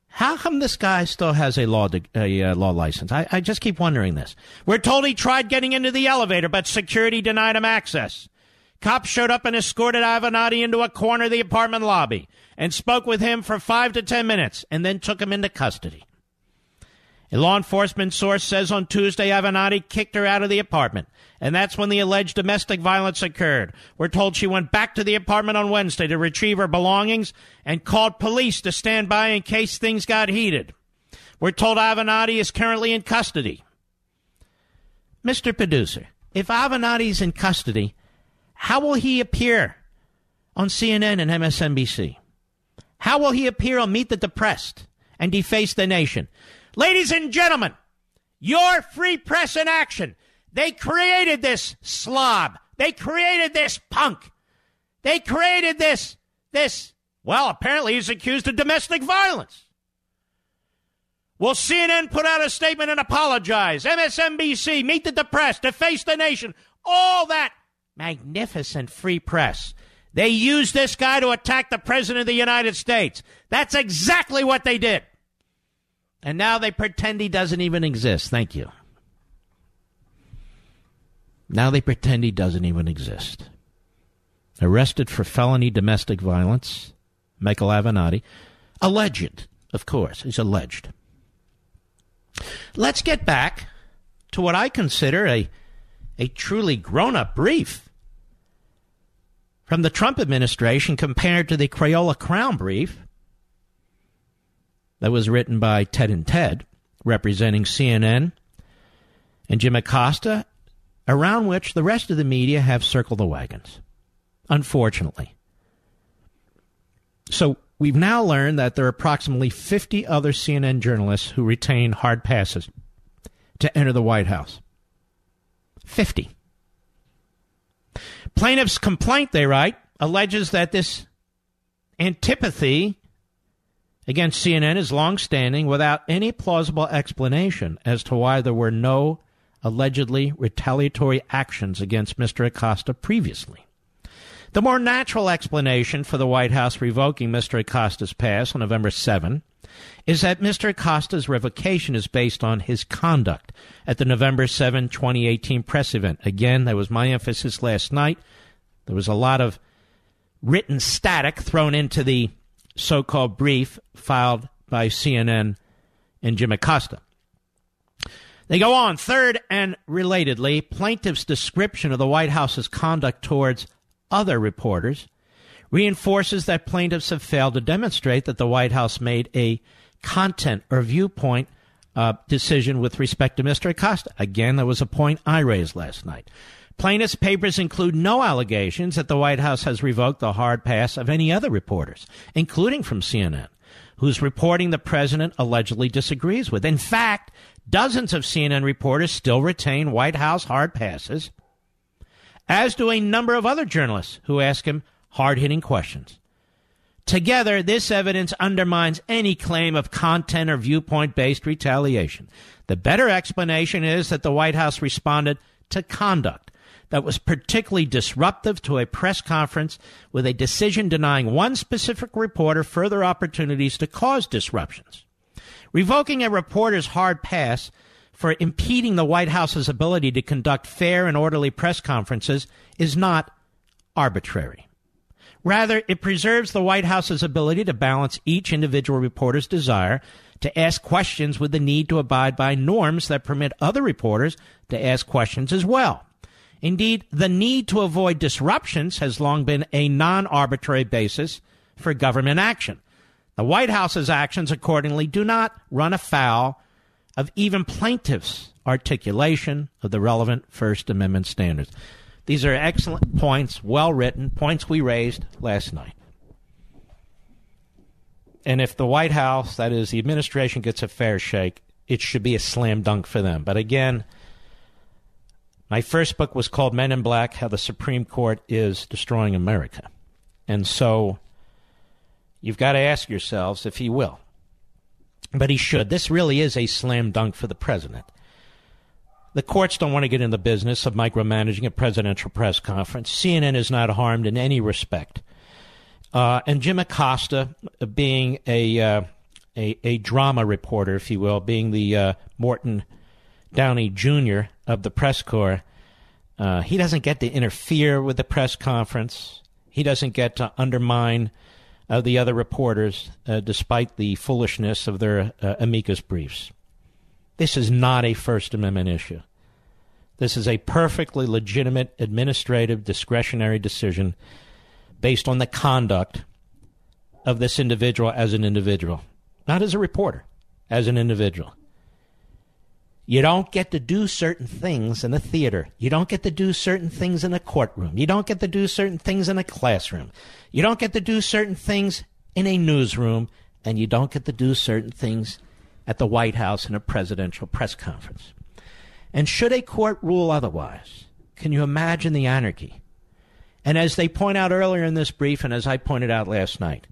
How come this guy still has a law de- a uh, law license? I, I just keep wondering this. We're told he tried getting into the elevator, but security denied him access. Cops showed up and escorted Avenatti into a corner of the apartment lobby and spoke with him for five to ten minutes and then took him into custody. A law enforcement source says on Tuesday Avenatti kicked her out of the apartment, and that's when the alleged domestic violence occurred. We're told she went back to the apartment on Wednesday to retrieve her belongings and called police to stand by in case things got heated. We're told Avenatti is currently in custody. Mr. Producer, if Avenatti's in custody, how will he appear on CNN and MSNBC? How will he appear on Meet the Depressed and deface the nation? Ladies and gentlemen, your free press in action. They created this slob. They created this punk. They created this, this, well, apparently he's accused of domestic violence. Will CNN put out a statement and apologize? MSNBC, meet the depressed, deface the nation, all that magnificent free press. They used this guy to attack the President of the United States. That's exactly what they did. And now they pretend he doesn't even exist. Thank you. Now they pretend he doesn't even exist. Arrested for felony domestic violence, Michael Avenatti. Alleged, of course. He's alleged. Let's get back to what I consider a, a truly grown up brief from the Trump administration compared to the Crayola Crown brief that was written by Ted and Ted, representing CNN and Jim Acosta, around which the rest of the media have circled the wagons, unfortunately. So we've now learned that there are approximately 50 other CNN journalists who retain hard passes to enter the White House. 50. Plaintiff's complaint, they write, alleges that this antipathy against CNN is longstanding without any plausible explanation as to why there were no allegedly retaliatory actions against Mr. Acosta previously. The more natural explanation for the White House revoking Mr. Acosta's pass on November 7 is that Mr. Acosta's revocation is based on his conduct at the November 7, 2018 press event. Again, that was my emphasis last night. There was a lot of written static thrown into the so called brief filed by CNN and Jim Acosta. They go on. Third, and relatedly, plaintiff's description of the White House's conduct towards other reporters reinforces that plaintiffs have failed to demonstrate that the White House made a content or viewpoint uh, decision with respect to Mr. Acosta. Again, that was a point I raised last night. Plaintiff's papers include no allegations that the White House has revoked the hard pass of any other reporters, including from CNN, whose reporting the president allegedly disagrees with. In fact, dozens of CNN reporters still retain White House hard passes, as do a number of other journalists who ask him hard hitting questions. Together, this evidence undermines any claim of content or viewpoint based retaliation. The better explanation is that the White House responded to conduct that was particularly disruptive to a press conference with a decision denying one specific reporter further opportunities to cause disruptions. Revoking a reporter's hard pass for impeding the White House's ability to conduct fair and orderly press conferences is not arbitrary. Rather, it preserves the White House's ability to balance each individual reporter's desire to ask questions with the need to abide by norms that permit other reporters to ask questions as well. Indeed, the need to avoid disruptions has long been a non arbitrary basis for government action. The White House's actions, accordingly, do not run afoul of even plaintiffs' articulation of the relevant First Amendment standards. These are excellent points, well written, points we raised last night. And if the White House, that is, the administration, gets a fair shake, it should be a slam dunk for them. But again, my first book was called Men in Black How the Supreme Court is Destroying America. And so you've got to ask yourselves if he will. But he should. This really is a slam dunk for the president. The courts don't want to get in the business of micromanaging a presidential press conference. CNN is not harmed in any respect. Uh, and Jim Acosta, uh, being a, uh, a, a drama reporter, if you will, being the uh, Morton Downey Jr. of the press corps, uh, he doesn't get to interfere with the press conference. He doesn't get to undermine uh, the other reporters, uh, despite the foolishness of their uh, amicus briefs. This is not a First Amendment issue. This is a perfectly legitimate administrative discretionary decision based on the conduct of this individual as an individual, not as a reporter, as an individual. You don't get to do certain things in a theater. You don't get to do certain things in a courtroom. You don't get to do certain things in a classroom. You don't get to do certain things in a newsroom. And you don't get to do certain things at the White House in a presidential press conference. And should a court rule otherwise, can you imagine the anarchy? And as they point out earlier in this brief, and as I pointed out last night,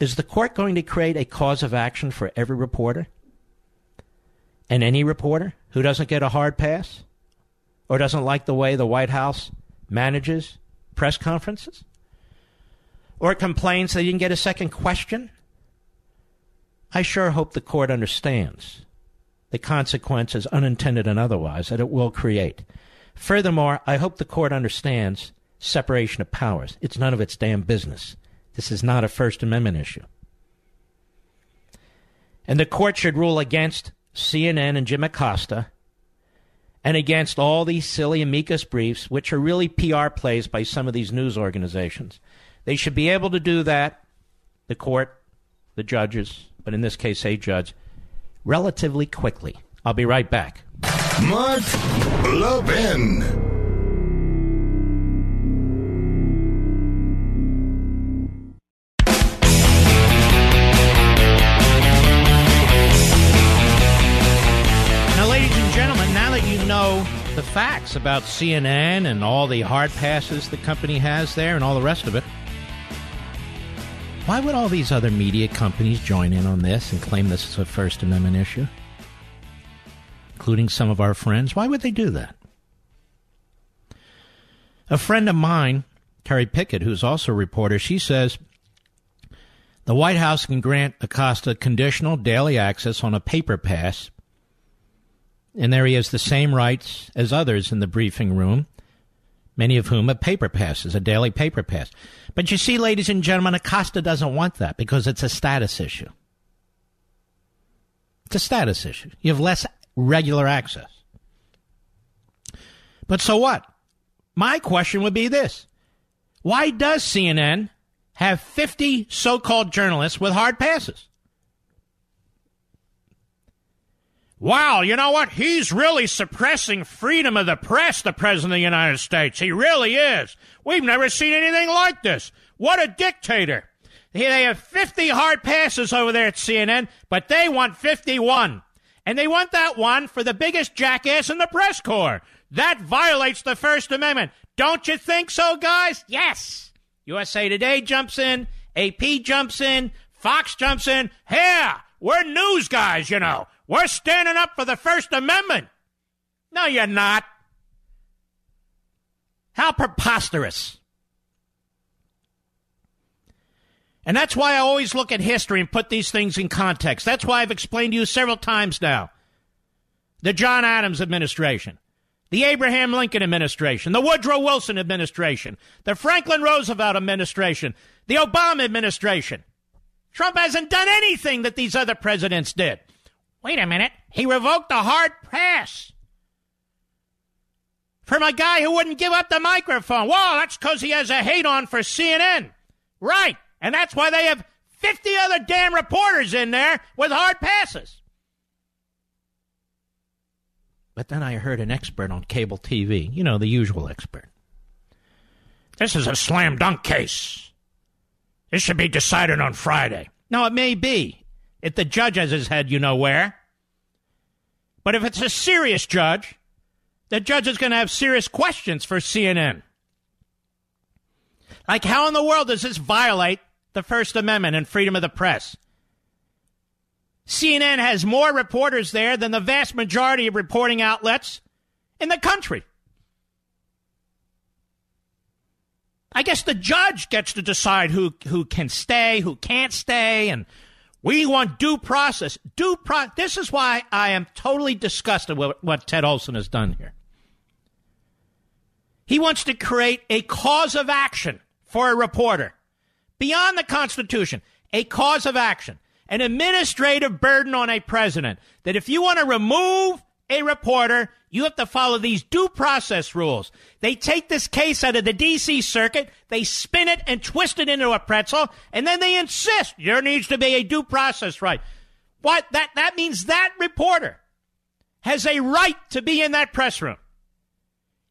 is the court going to create a cause of action for every reporter? And any reporter who doesn't get a hard pass or doesn't like the way the White House manages press conferences or complains they didn't get a second question, I sure hope the court understands the consequences, unintended and otherwise, that it will create. Furthermore, I hope the court understands separation of powers. It's none of its damn business. This is not a First Amendment issue. And the court should rule against CNN and Jim Acosta, and against all these silly amicus briefs, which are really PR plays by some of these news organizations. They should be able to do that, the court, the judges, but in this case, a judge, relatively quickly. I'll be right back. Mark Levin. Facts about CNN and all the hard passes the company has there and all the rest of it, why would all these other media companies join in on this and claim this is a First Amendment issue? Including some of our friends. Why would they do that? A friend of mine, Terry Pickett, who's also a reporter, she says the White House can grant Acosta conditional daily access on a paper pass and there he has the same rights as others in the briefing room, many of whom have paper passes, a daily paper pass. But you see, ladies and gentlemen, Acosta doesn't want that because it's a status issue. It's a status issue. You have less regular access. But so what? My question would be this Why does CNN have 50 so called journalists with hard passes? Wow, you know what? He's really suppressing freedom of the press, the President of the United States. He really is. We've never seen anything like this. What a dictator. They have 50 hard passes over there at CNN, but they want 51. And they want that one for the biggest jackass in the press corps. That violates the First Amendment. Don't you think so, guys? Yes. USA Today jumps in, AP jumps in, Fox jumps in. Yeah, we're news guys, you know. We're standing up for the First Amendment. No, you're not. How preposterous. And that's why I always look at history and put these things in context. That's why I've explained to you several times now. The John Adams administration. the Abraham Lincoln administration, the Woodrow Wilson administration, the Franklin Roosevelt administration, the Obama administration. Trump hasn't done anything that these other presidents did. Wait a minute. He revoked the hard pass from a guy who wouldn't give up the microphone. Well, that's because he has a hate on for CNN. Right. And that's why they have 50 other damn reporters in there with hard passes. But then I heard an expert on cable TV, you know, the usual expert. This is a slam dunk case. This should be decided on Friday. No, it may be. If the judge has his head, you know where. But if it's a serious judge, the judge is going to have serious questions for CNN. Like, how in the world does this violate the First Amendment and freedom of the press? CNN has more reporters there than the vast majority of reporting outlets in the country. I guess the judge gets to decide who, who can stay, who can't stay, and we want due process. Due pro- This is why I am totally disgusted with what Ted Olson has done here. He wants to create a cause of action for a reporter beyond the Constitution, a cause of action an administrative burden on a president that if you want to remove a reporter, you have to follow these due process rules. They take this case out of the D.C. circuit, they spin it and twist it into a pretzel, and then they insist there needs to be a due process right. What that that means that reporter has a right to be in that press room.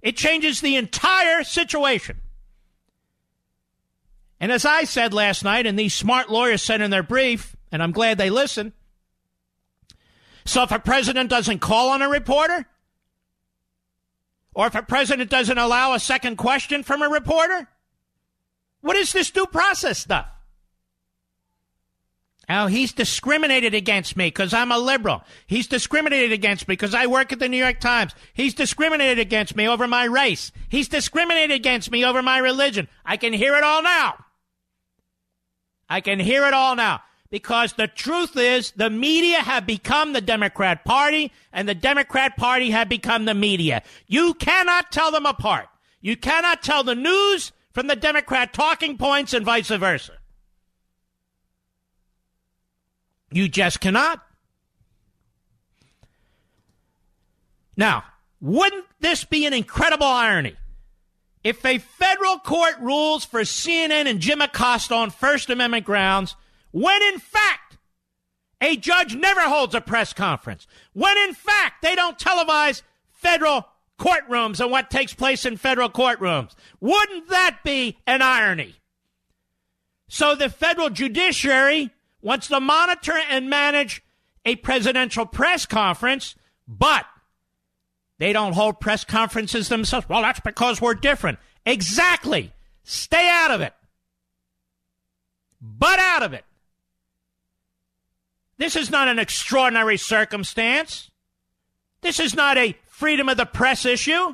It changes the entire situation. And as I said last night, and these smart lawyers said in their brief, and I'm glad they listened. So if a president doesn't call on a reporter, or if a president doesn't allow a second question from a reporter, what is this due process stuff? Oh, he's discriminated against me because I'm a liberal. He's discriminated against me because I work at the New York Times. He's discriminated against me over my race. He's discriminated against me over my religion. I can hear it all now. I can hear it all now because the truth is the media have become the Democrat Party and the Democrat Party have become the media. You cannot tell them apart. You cannot tell the news from the Democrat talking points and vice versa. You just cannot. Now, wouldn't this be an incredible irony? If a federal court rules for CNN and Jim Acosta on First Amendment grounds when in fact, a judge never holds a press conference. When in fact, they don't televise federal courtrooms and what takes place in federal courtrooms. Wouldn't that be an irony? So the federal judiciary wants to monitor and manage a presidential press conference, but they don't hold press conferences themselves. Well, that's because we're different. Exactly. Stay out of it. But out of it. This is not an extraordinary circumstance. This is not a freedom of the press issue.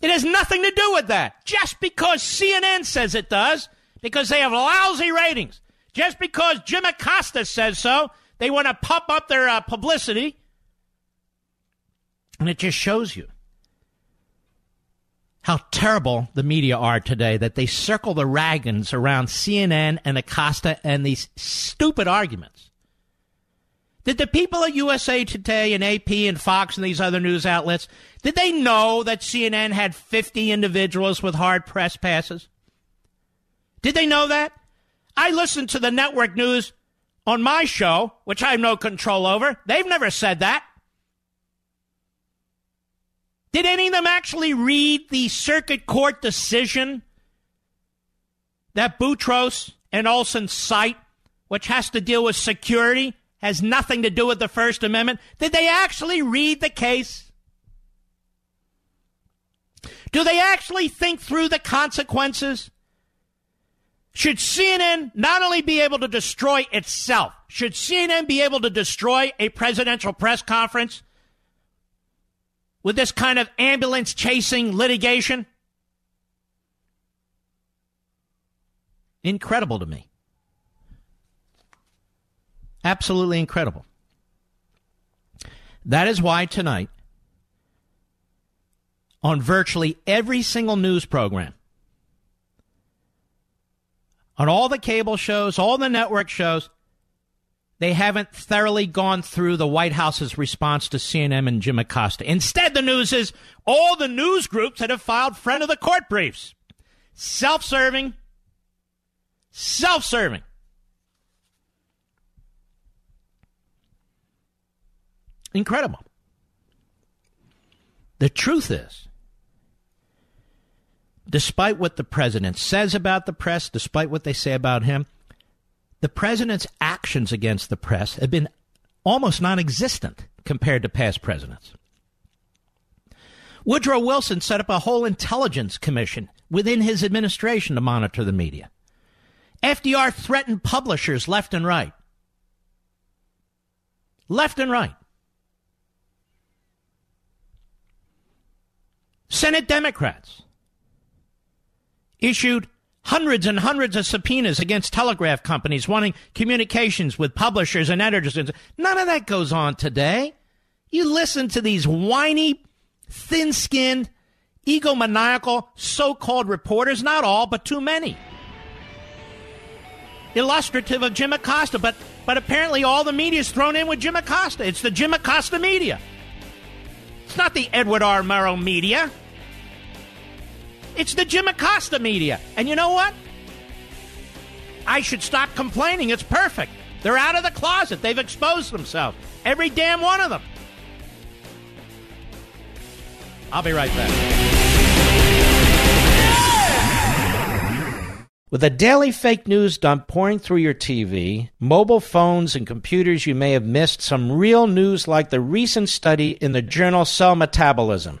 It has nothing to do with that. Just because CNN says it does, because they have lousy ratings, just because Jim Acosta says so, they want to pump up their uh, publicity. And it just shows you how terrible the media are today that they circle the wagons around CNN and Acosta and these stupid arguments. Did the people at USA Today and AP and Fox and these other news outlets, did they know that CNN had 50 individuals with hard press passes? Did they know that? I listened to the network news on my show, which I have no control over. They've never said that. Did any of them actually read the circuit court decision that Boutrous and Olson cite, which has to deal with security, has nothing to do with the First Amendment? Did they actually read the case? Do they actually think through the consequences? Should CNN not only be able to destroy itself, should CNN be able to destroy a presidential press conference with this kind of ambulance chasing litigation? Incredible to me. Absolutely incredible. That is why tonight on virtually every single news program. On all the cable shows, all the network shows, they haven't thoroughly gone through the White House's response to CNN and Jim Acosta. Instead, the news is all the news groups that have filed friend of the court briefs. Self serving. Self serving. Incredible. The truth is, despite what the president says about the press, despite what they say about him, the president's actions against the press have been almost non existent compared to past presidents. Woodrow Wilson set up a whole intelligence commission within his administration to monitor the media. FDR threatened publishers left and right. Left and right. Senate Democrats issued hundreds and hundreds of subpoenas against telegraph companies wanting communications with publishers and editors. None of that goes on today. You listen to these whiny, thin skinned, egomaniacal so called reporters, not all, but too many. Illustrative of Jim Acosta, but, but apparently all the media is thrown in with Jim Acosta. It's the Jim Acosta media. It's not the Edward R. Murrow media. It's the Jim Acosta media. And you know what? I should stop complaining. It's perfect. They're out of the closet. They've exposed themselves. Every damn one of them. I'll be right back. With a daily fake news dump pouring through your TV, mobile phones, and computers, you may have missed some real news like the recent study in the journal Cell Metabolism.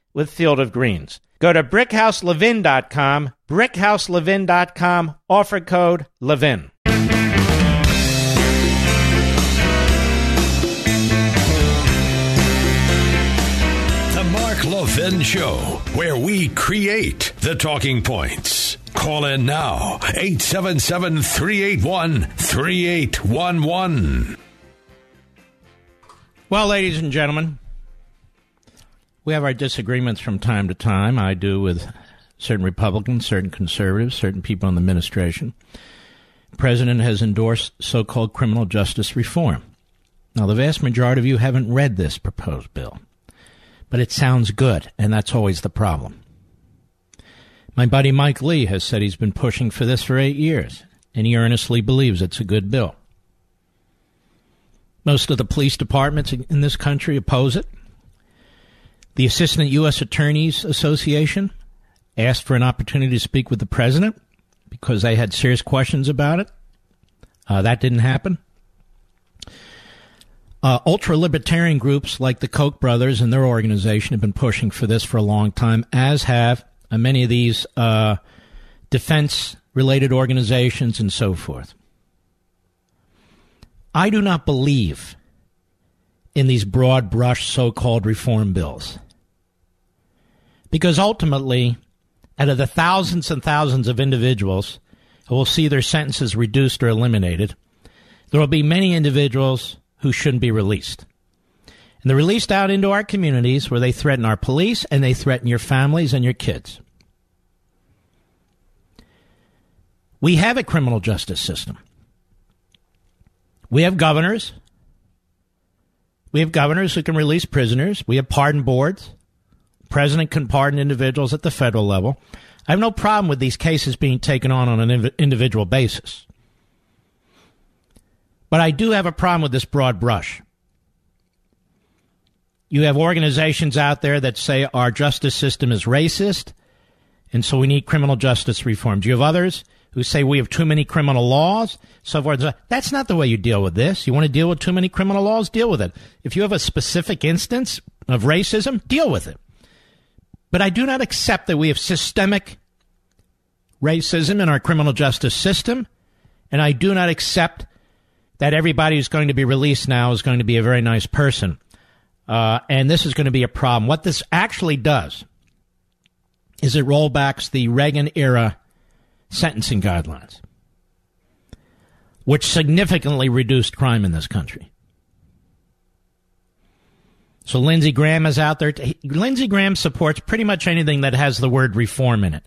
with Field of Greens. Go to brickhouselevin.com, brickhouselevin.com, offer code LEVIN. The Mark Levin Show, where we create the talking points. Call in now, 877 381 3811. Well, ladies and gentlemen, we have our disagreements from time to time. I do with certain Republicans, certain conservatives, certain people in the administration. The president has endorsed so called criminal justice reform. Now, the vast majority of you haven't read this proposed bill, but it sounds good, and that's always the problem. My buddy Mike Lee has said he's been pushing for this for eight years, and he earnestly believes it's a good bill. Most of the police departments in this country oppose it. The Assistant U.S. Attorneys Association asked for an opportunity to speak with the president because they had serious questions about it. Uh, that didn't happen. Uh, Ultra libertarian groups like the Koch brothers and their organization have been pushing for this for a long time, as have uh, many of these uh, defense related organizations and so forth. I do not believe in these broad brush so called reform bills. Because ultimately, out of the thousands and thousands of individuals who will see their sentences reduced or eliminated, there will be many individuals who shouldn't be released. And they're released out into our communities where they threaten our police and they threaten your families and your kids. We have a criminal justice system. We have governors. We have governors who can release prisoners. We have pardon boards. President can pardon individuals at the federal level. I have no problem with these cases being taken on on an individual basis. But I do have a problem with this broad brush. You have organizations out there that say our justice system is racist, and so we need criminal justice reform. Do you have others who say we have too many criminal laws? So forth. That's not the way you deal with this. You want to deal with too many criminal laws? Deal with it. If you have a specific instance of racism, deal with it. But I do not accept that we have systemic racism in our criminal justice system, and I do not accept that everybody who's going to be released now is going to be a very nice person. Uh, and this is going to be a problem. What this actually does is it rollbacks the Reagan era sentencing guidelines, which significantly reduced crime in this country. So Lindsey Graham is out there. Lindsey Graham supports pretty much anything that has the word reform in it.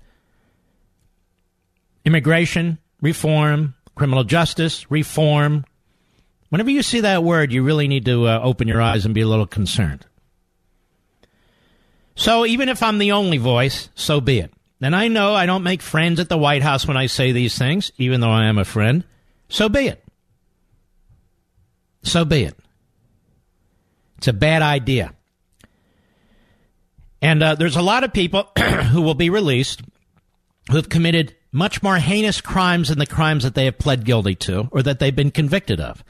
Immigration reform, criminal justice reform. Whenever you see that word, you really need to uh, open your eyes and be a little concerned. So even if I'm the only voice, so be it. And I know I don't make friends at the White House when I say these things, even though I am a friend. So be it. So be it. It's a bad idea. And uh, there's a lot of people [CLEARS THROAT] who will be released who have committed much more heinous crimes than the crimes that they have pled guilty to or that they've been convicted of.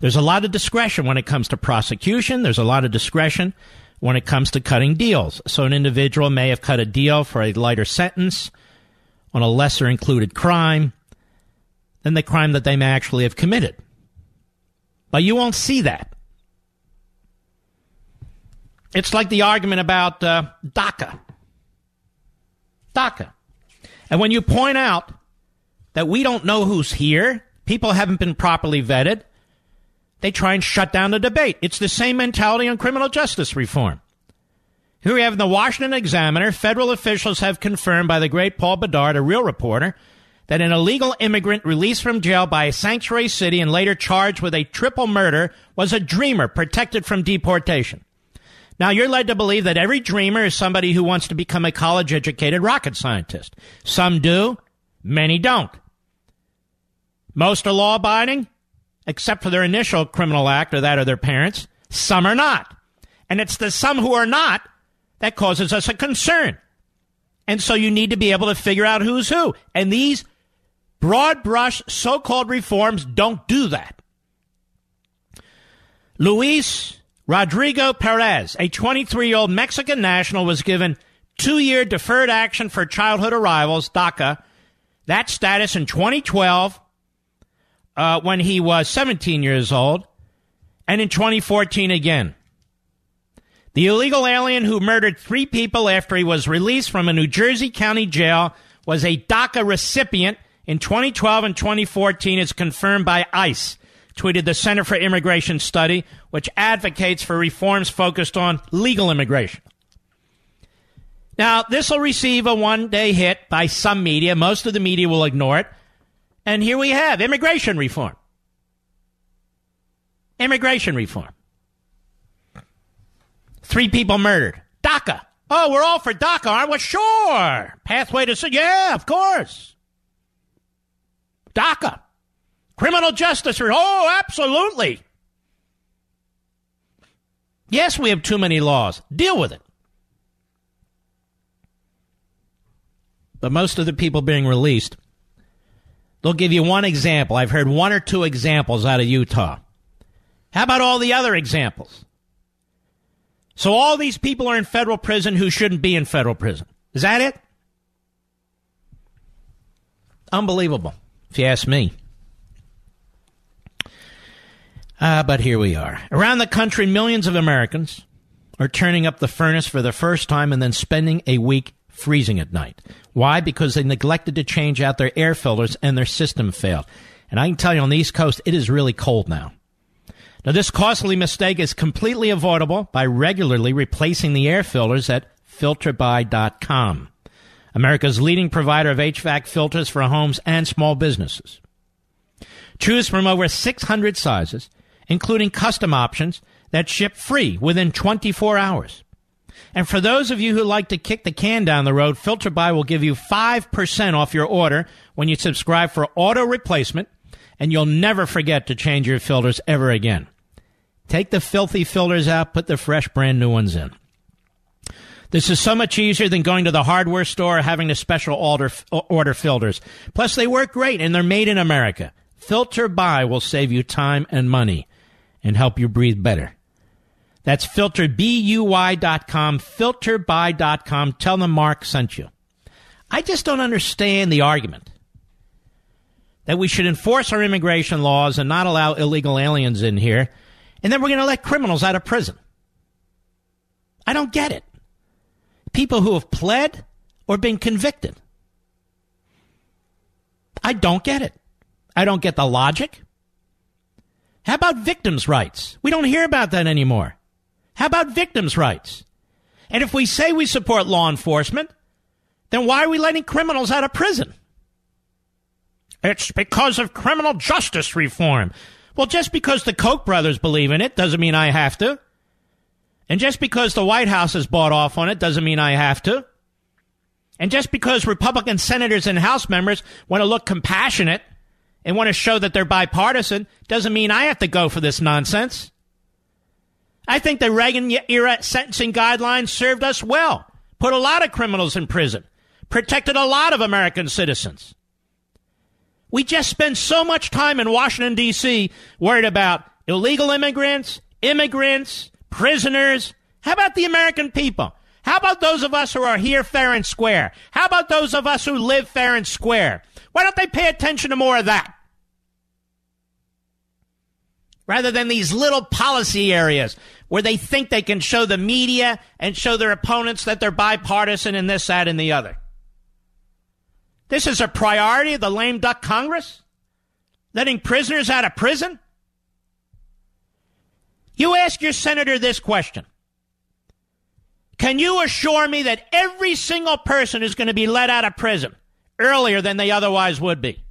There's a lot of discretion when it comes to prosecution. There's a lot of discretion when it comes to cutting deals. So an individual may have cut a deal for a lighter sentence on a lesser included crime than the crime that they may actually have committed. But you won't see that. It's like the argument about uh, DACA. DACA. And when you point out that we don't know who's here, people haven't been properly vetted, they try and shut down the debate. It's the same mentality on criminal justice reform. Here we have in the Washington Examiner, federal officials have confirmed by the great Paul Bedard, a real reporter, that an illegal immigrant released from jail by a sanctuary city and later charged with a triple murder was a dreamer protected from deportation. Now, you're led to believe that every dreamer is somebody who wants to become a college educated rocket scientist. Some do, many don't. Most are law abiding, except for their initial criminal act or that of their parents. Some are not. And it's the some who are not that causes us a concern. And so you need to be able to figure out who's who. And these broad brush so called reforms don't do that. Luis Rodrigo Perez, a 23 year old Mexican national, was given two year deferred action for childhood arrivals, DACA, that status in 2012 uh, when he was 17 years old, and in 2014 again. The illegal alien who murdered three people after he was released from a New Jersey County jail was a DACA recipient in 2012 and 2014, as confirmed by ICE tweeted the Center for Immigration Study, which advocates for reforms focused on legal immigration. Now, this will receive a one day hit by some media. Most of the media will ignore it. And here we have immigration reform. Immigration reform. Three people murdered. DACA. Oh, we're all for DACA, aren't we? Sure. Pathway to, yeah, of course. DACA. Criminal justice. Oh, absolutely. Yes, we have too many laws. Deal with it. But most of the people being released, they'll give you one example. I've heard one or two examples out of Utah. How about all the other examples? So all these people are in federal prison who shouldn't be in federal prison. Is that it? Unbelievable, if you ask me. Ah, but here we are. Around the country, millions of Americans are turning up the furnace for the first time and then spending a week freezing at night. Why? Because they neglected to change out their air filters and their system failed. And I can tell you on the East Coast, it is really cold now. Now, this costly mistake is completely avoidable by regularly replacing the air filters at filterbuy.com, America's leading provider of HVAC filters for homes and small businesses. Choose from over 600 sizes including custom options that ship free within 24 hours. And for those of you who like to kick the can down the road, FilterBuy will give you 5% off your order when you subscribe for auto replacement, and you'll never forget to change your filters ever again. Take the filthy filters out, put the fresh, brand new ones in. This is so much easier than going to the hardware store or having to special order, order filters. Plus, they work great and they're made in America. Filter FilterBuy will save you time and money and help you breathe better. That's filterbuy.com, filterbuy.com. Tell them Mark sent you. I just don't understand the argument that we should enforce our immigration laws and not allow illegal aliens in here, and then we're going to let criminals out of prison. I don't get it. People who have pled or been convicted. I don't get it. I don't get the logic. How about victims' rights? We don't hear about that anymore. How about victims' rights? And if we say we support law enforcement, then why are we letting criminals out of prison? It's because of criminal justice reform. Well, just because the Koch brothers believe in it doesn't mean I have to. And just because the White House has bought off on it doesn't mean I have to. And just because Republican senators and House members want to look compassionate and want to show that they're bipartisan doesn't mean I have to go for this nonsense. I think the Reagan era sentencing guidelines served us well, put a lot of criminals in prison, protected a lot of American citizens. We just spend so much time in Washington, D.C., worried about illegal immigrants, immigrants, prisoners. How about the American people? How about those of us who are here fair and square? How about those of us who live fair and square? Why don't they pay attention to more of that? Rather than these little policy areas where they think they can show the media and show their opponents that they're bipartisan and this, that, and the other. This is a priority of the lame duck Congress? Letting prisoners out of prison? You ask your senator this question Can you assure me that every single person who's going to be let out of prison earlier than they otherwise would be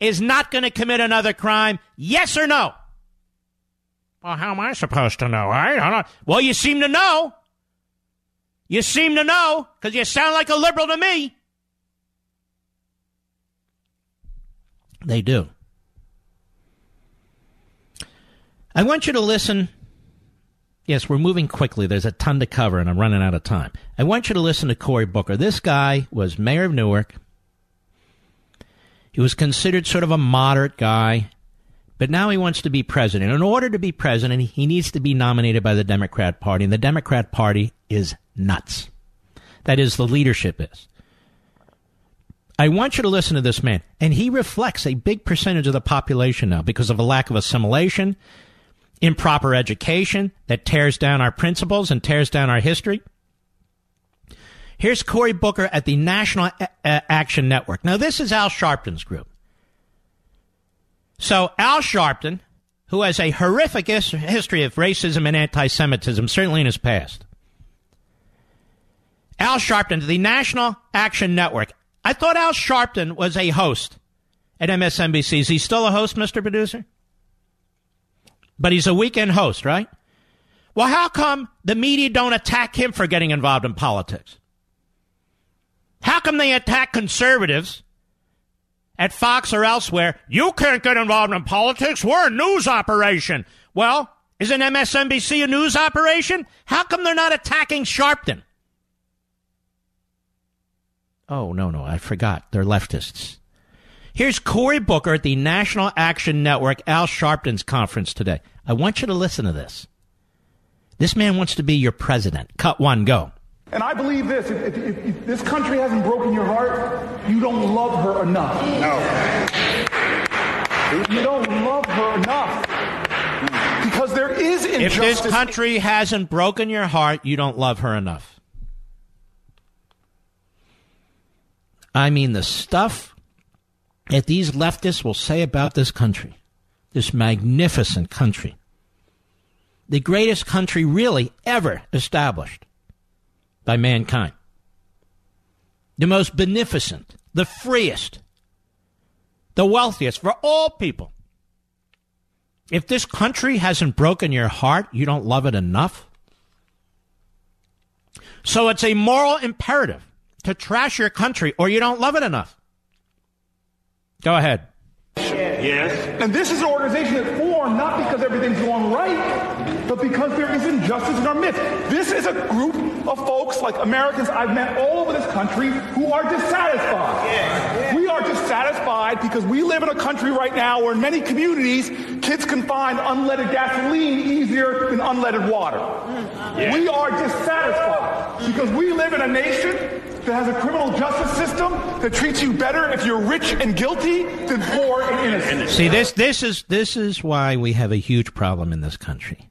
is not going to commit another crime? Yes or no? Well, how am I supposed to know? I don't know. Well, you seem to know. You seem to know because you sound like a liberal to me. They do. I want you to listen. Yes, we're moving quickly. There's a ton to cover, and I'm running out of time. I want you to listen to Cory Booker. This guy was mayor of Newark. He was considered sort of a moderate guy. But now he wants to be president. In order to be president, he needs to be nominated by the Democrat Party, and the Democrat Party is nuts. That is, the leadership is. I want you to listen to this man, and he reflects a big percentage of the population now because of a lack of assimilation, improper education that tears down our principles and tears down our history. Here's Cory Booker at the National a- Action Network. Now, this is Al Sharpton's group. So Al Sharpton, who has a horrific history of racism and anti-Semitism, certainly in his past. Al Sharpton, the National Action Network. I thought Al Sharpton was a host at MSNBC. Is he still a host, Mr. Producer? But he's a weekend host, right? Well, how come the media don't attack him for getting involved in politics? How come they attack conservatives at Fox or elsewhere, you can't get involved in politics. We're a news operation. Well, isn't MSNBC a news operation? How come they're not attacking Sharpton? Oh, no, no, I forgot. They're leftists. Here's Cory Booker at the National Action Network, Al Sharpton's conference today. I want you to listen to this. This man wants to be your president. Cut one, go. And I believe this if, if, if, this country hasn't broken your heart, you don't love her enough. No. You don't love her enough. Because there is injustice. If this country hasn't broken your heart, you don't love her enough. I mean, the stuff that these leftists will say about this country, this magnificent country, the greatest country really ever established by mankind. The most beneficent, the freest, the wealthiest for all people. If this country hasn't broken your heart, you don't love it enough? So it's a moral imperative to trash your country or you don't love it enough. Go ahead. Yes. And this is an organization that's formed not because everything's going right, but because there is injustice in our midst. This is a group of folks like Americans I've met all over this country who are dissatisfied. Yes. We are dissatisfied because we live in a country right now where in many communities kids can find unleaded gasoline easier than unleaded water. Yes. We are dissatisfied because we live in a nation that has a criminal justice system that treats you better if you're rich and guilty than poor and innocent. See, this this is this is why we have a huge problem in this country.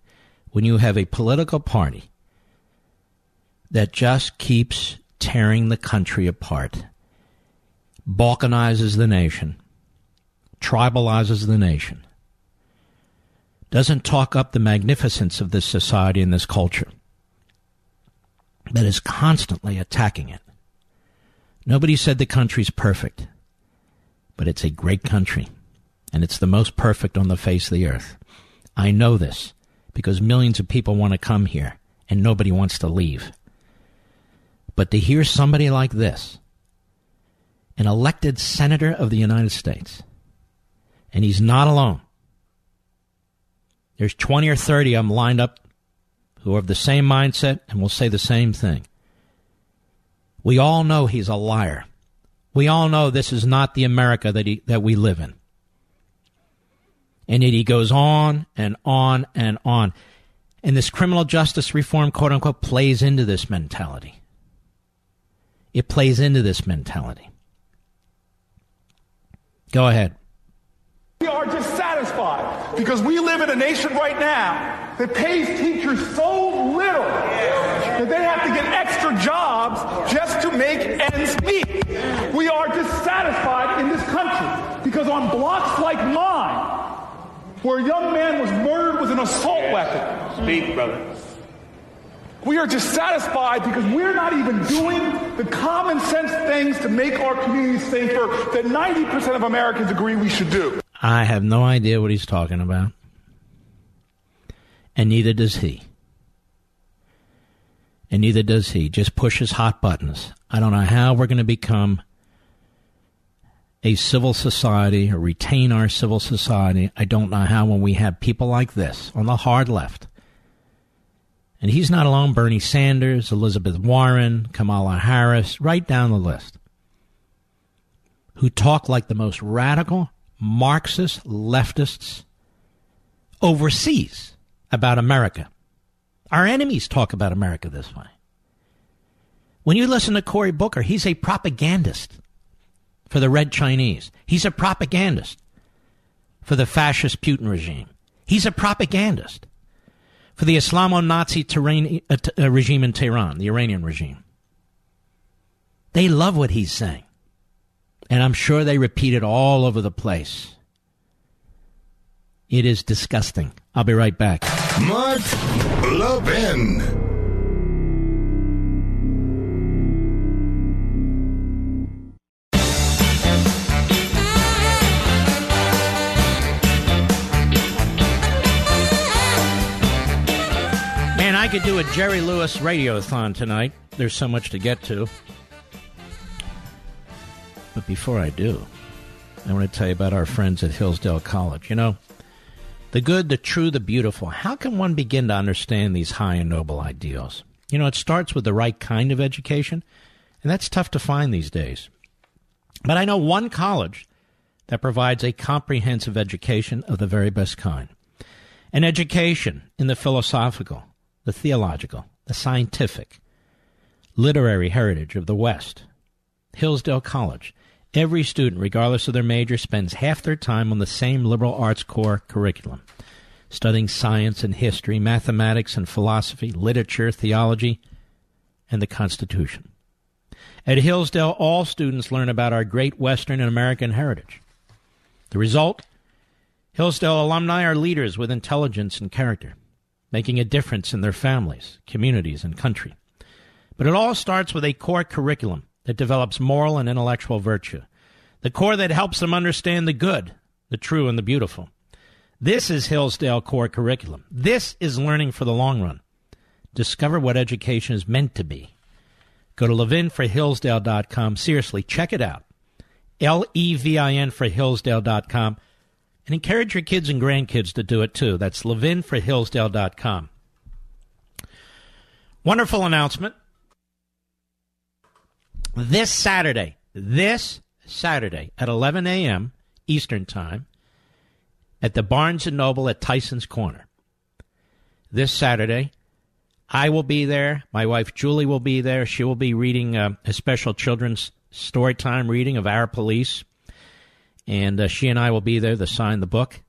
When you have a political party that just keeps tearing the country apart, balkanizes the nation, tribalizes the nation, doesn't talk up the magnificence of this society and this culture, but is constantly attacking it Nobody said the country's perfect, but it's a great country, and it's the most perfect on the face of the earth. I know this because millions of people want to come here, and nobody wants to leave. But to hear somebody like this, an elected senator of the United States, and he's not alone. There's 20 or 30 of them lined up who have the same mindset and will say the same thing. We all know he's a liar. We all know this is not the America that, he, that we live in. And yet he goes on and on and on. And this criminal justice reform, quote unquote, plays into this mentality. It plays into this mentality. Go ahead. We are dissatisfied because we live in a nation right now that pays teachers so little that they have to get extra jobs just to make ends meet. We are dissatisfied in this country because on blocks like mine, where a young man was murdered with an assault weapon. Speak, brother. We are dissatisfied because we're not even doing the common sense things to make our communities safer that 90% of Americans agree we should do. I have no idea what he's talking about. And neither does he. And neither does he. Just pushes hot buttons. I don't know how we're going to become a civil society or retain our civil society. I don't know how when we have people like this on the hard left. And he's not alone. Bernie Sanders, Elizabeth Warren, Kamala Harris, right down the list, who talk like the most radical Marxist leftists overseas about America. Our enemies talk about America this way. When you listen to Cory Booker, he's a propagandist for the Red Chinese. He's a propagandist for the fascist Putin regime. He's a propagandist for the Islamo Nazi uh, uh, regime in Tehran, the Iranian regime. They love what he's saying. And I'm sure they repeat it all over the place. It is disgusting. I'll be right back. Mark Levin. I could do a Jerry Lewis radiothon tonight. There's so much to get to. But before I do, I want to tell you about our friends at Hillsdale College. You know, the good, the true, the beautiful. How can one begin to understand these high and noble ideals? You know, it starts with the right kind of education, and that's tough to find these days. But I know one college that provides a comprehensive education of the very best kind. An education in the philosophical, the theological, the scientific, literary heritage of the West. Hillsdale College Every student, regardless of their major, spends half their time on the same liberal arts core curriculum, studying science and history, mathematics and philosophy, literature, theology, and the Constitution. At Hillsdale, all students learn about our great Western and American heritage. The result? Hillsdale alumni are leaders with intelligence and character, making a difference in their families, communities, and country. But it all starts with a core curriculum that develops moral and intellectual virtue, the core that helps them understand the good, the true, and the beautiful. This is Hillsdale core curriculum. This is learning for the long run, Discover what education is meant to be. Go to levinforhillsdale.com. Seriously, check it out. L E V I N for Hillsdale.com. And encourage your kids and grandkids to do it too. That's levinforhillsdale.com. Wonderful announcement. This Saturday, this Saturday at 11 a.m. Eastern Time at the Barnes & Noble at Tyson's Corner. This Saturday, I will be there. My wife Julie will be there. She will be reading uh, a special children's story time reading of Our Police. And uh, she and I will be there to sign the book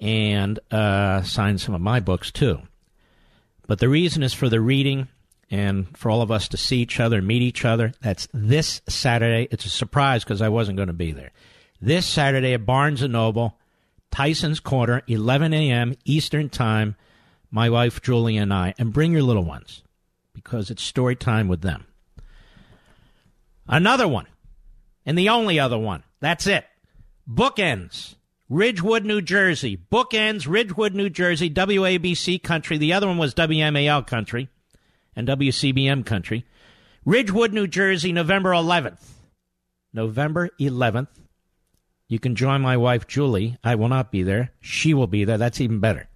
and uh, sign some of my books too. But the reason is for the reading and for all of us to see each other, meet each other. That's this Saturday. It's a surprise because I wasn't going to be there. This Saturday at Barnes and Noble, Tyson's Corner, 11 a.m. Eastern Time. My wife Julie and I, and bring your little ones because it's story time with them. Another one, and the only other one. That's it. Bookends, Ridgewood, New Jersey. Bookends, Ridgewood, New Jersey, WABC country. The other one was WMAL country and WCBM country. Ridgewood, New Jersey, November 11th. November 11th. You can join my wife, Julie. I will not be there. She will be there. That's even better.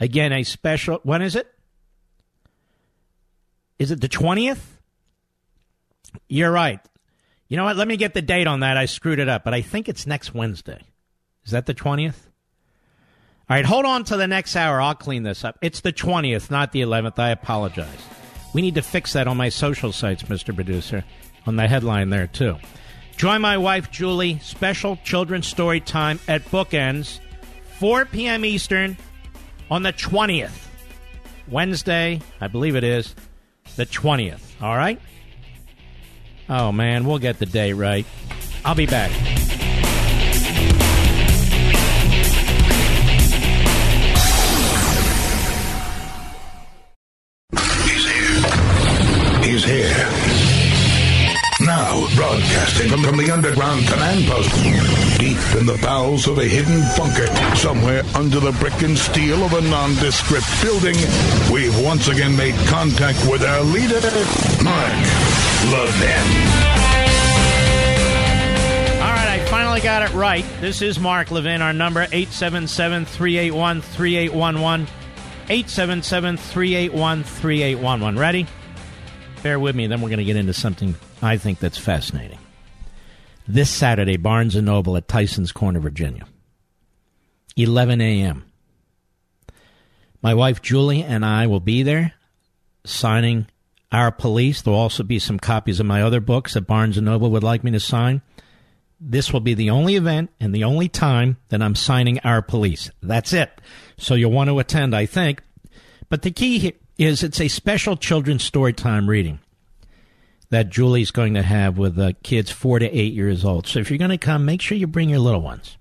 Again, a special. When is it? Is it the 20th? You're right. You know what? Let me get the date on that. I screwed it up, but I think it's next Wednesday. Is that the 20th? All right, hold on to the next hour. I'll clean this up. It's the 20th, not the 11th. I apologize. We need to fix that on my social sites, Mr. Producer, on the headline there, too. Join my wife, Julie, special children's story time at Bookends, 4 p.m. Eastern on the 20th. Wednesday, I believe it is, the 20th. All right? Oh, man, we'll get the date right. I'll be back. He's here. He's here. Now, broadcasting from, from the underground command post, deep in the bowels of a hidden bunker, somewhere under the brick and steel of a nondescript building, we've once again made contact with our leader, Mark Levin. All right, I finally got it right. This is Mark Levin. Our number 877-381-3811. 877-381-3811. Ready? Bear with me, then we're going to get into something I think that's fascinating. This Saturday, Barnes & Noble at Tyson's Corner, Virginia. 11 a.m. My wife Julie and I will be there signing Our Police. There'll also be some copies of my other books that Barnes & Noble would like me to sign. This will be the only event and the only time that I'm signing Our Police. That's it. So you'll want to attend, I think. But the key is it's a special children's story time reading that Julie's going to have with kids four to eight years old. So if you're going to come, make sure you bring your little ones.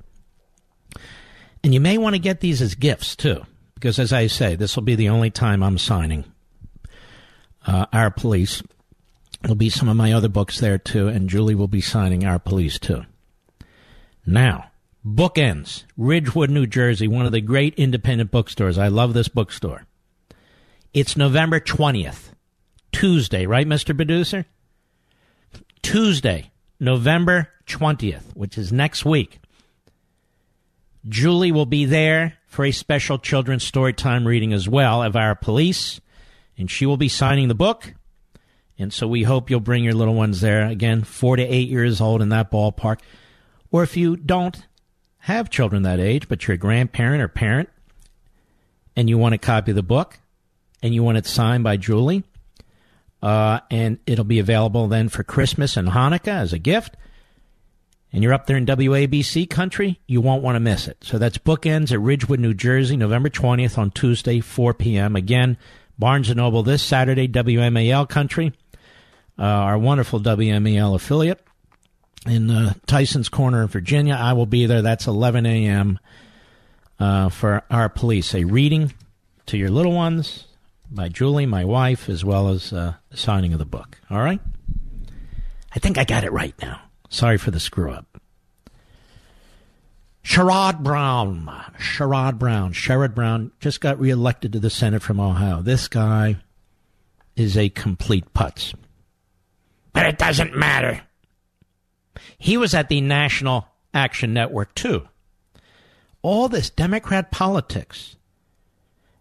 And you may want to get these as gifts too, because as I say, this will be the only time I'm signing uh, Our Police. There'll be some of my other books there too, and Julie will be signing Our Police too. Now, Bookends, Ridgewood, New Jersey, one of the great independent bookstores. I love this bookstore. It's November 20th, Tuesday, right, Mr. Producer? Tuesday, November 20th, which is next week. Julie will be there for a special children's story time reading as well of our police, and she will be signing the book. And so we hope you'll bring your little ones there. Again, four to eight years old in that ballpark. Or if you don't have children that age, but you're a grandparent or parent, and you want a copy of the book, and you want it signed by Julie, uh, and it'll be available then for Christmas and Hanukkah as a gift. And you're up there in WABC country, you won't want to miss it. So that's Bookends at Ridgewood, New Jersey, November 20th on Tuesday, 4 p.m. Again, Barnes & Noble this Saturday, WMAL country, uh, our wonderful WMAL affiliate in uh, Tyson's Corner, Virginia. I will be there. That's 11 a.m. Uh, for our police. A reading to your little ones by Julie, my wife, as well as uh, the signing of the book. All right? I think I got it right now. Sorry for the screw up. Sherrod Brown. Sherrod Brown. Sherrod Brown just got reelected to the Senate from Ohio. This guy, is a complete putz. But it doesn't matter. He was at the National Action Network, too. All this Democrat politics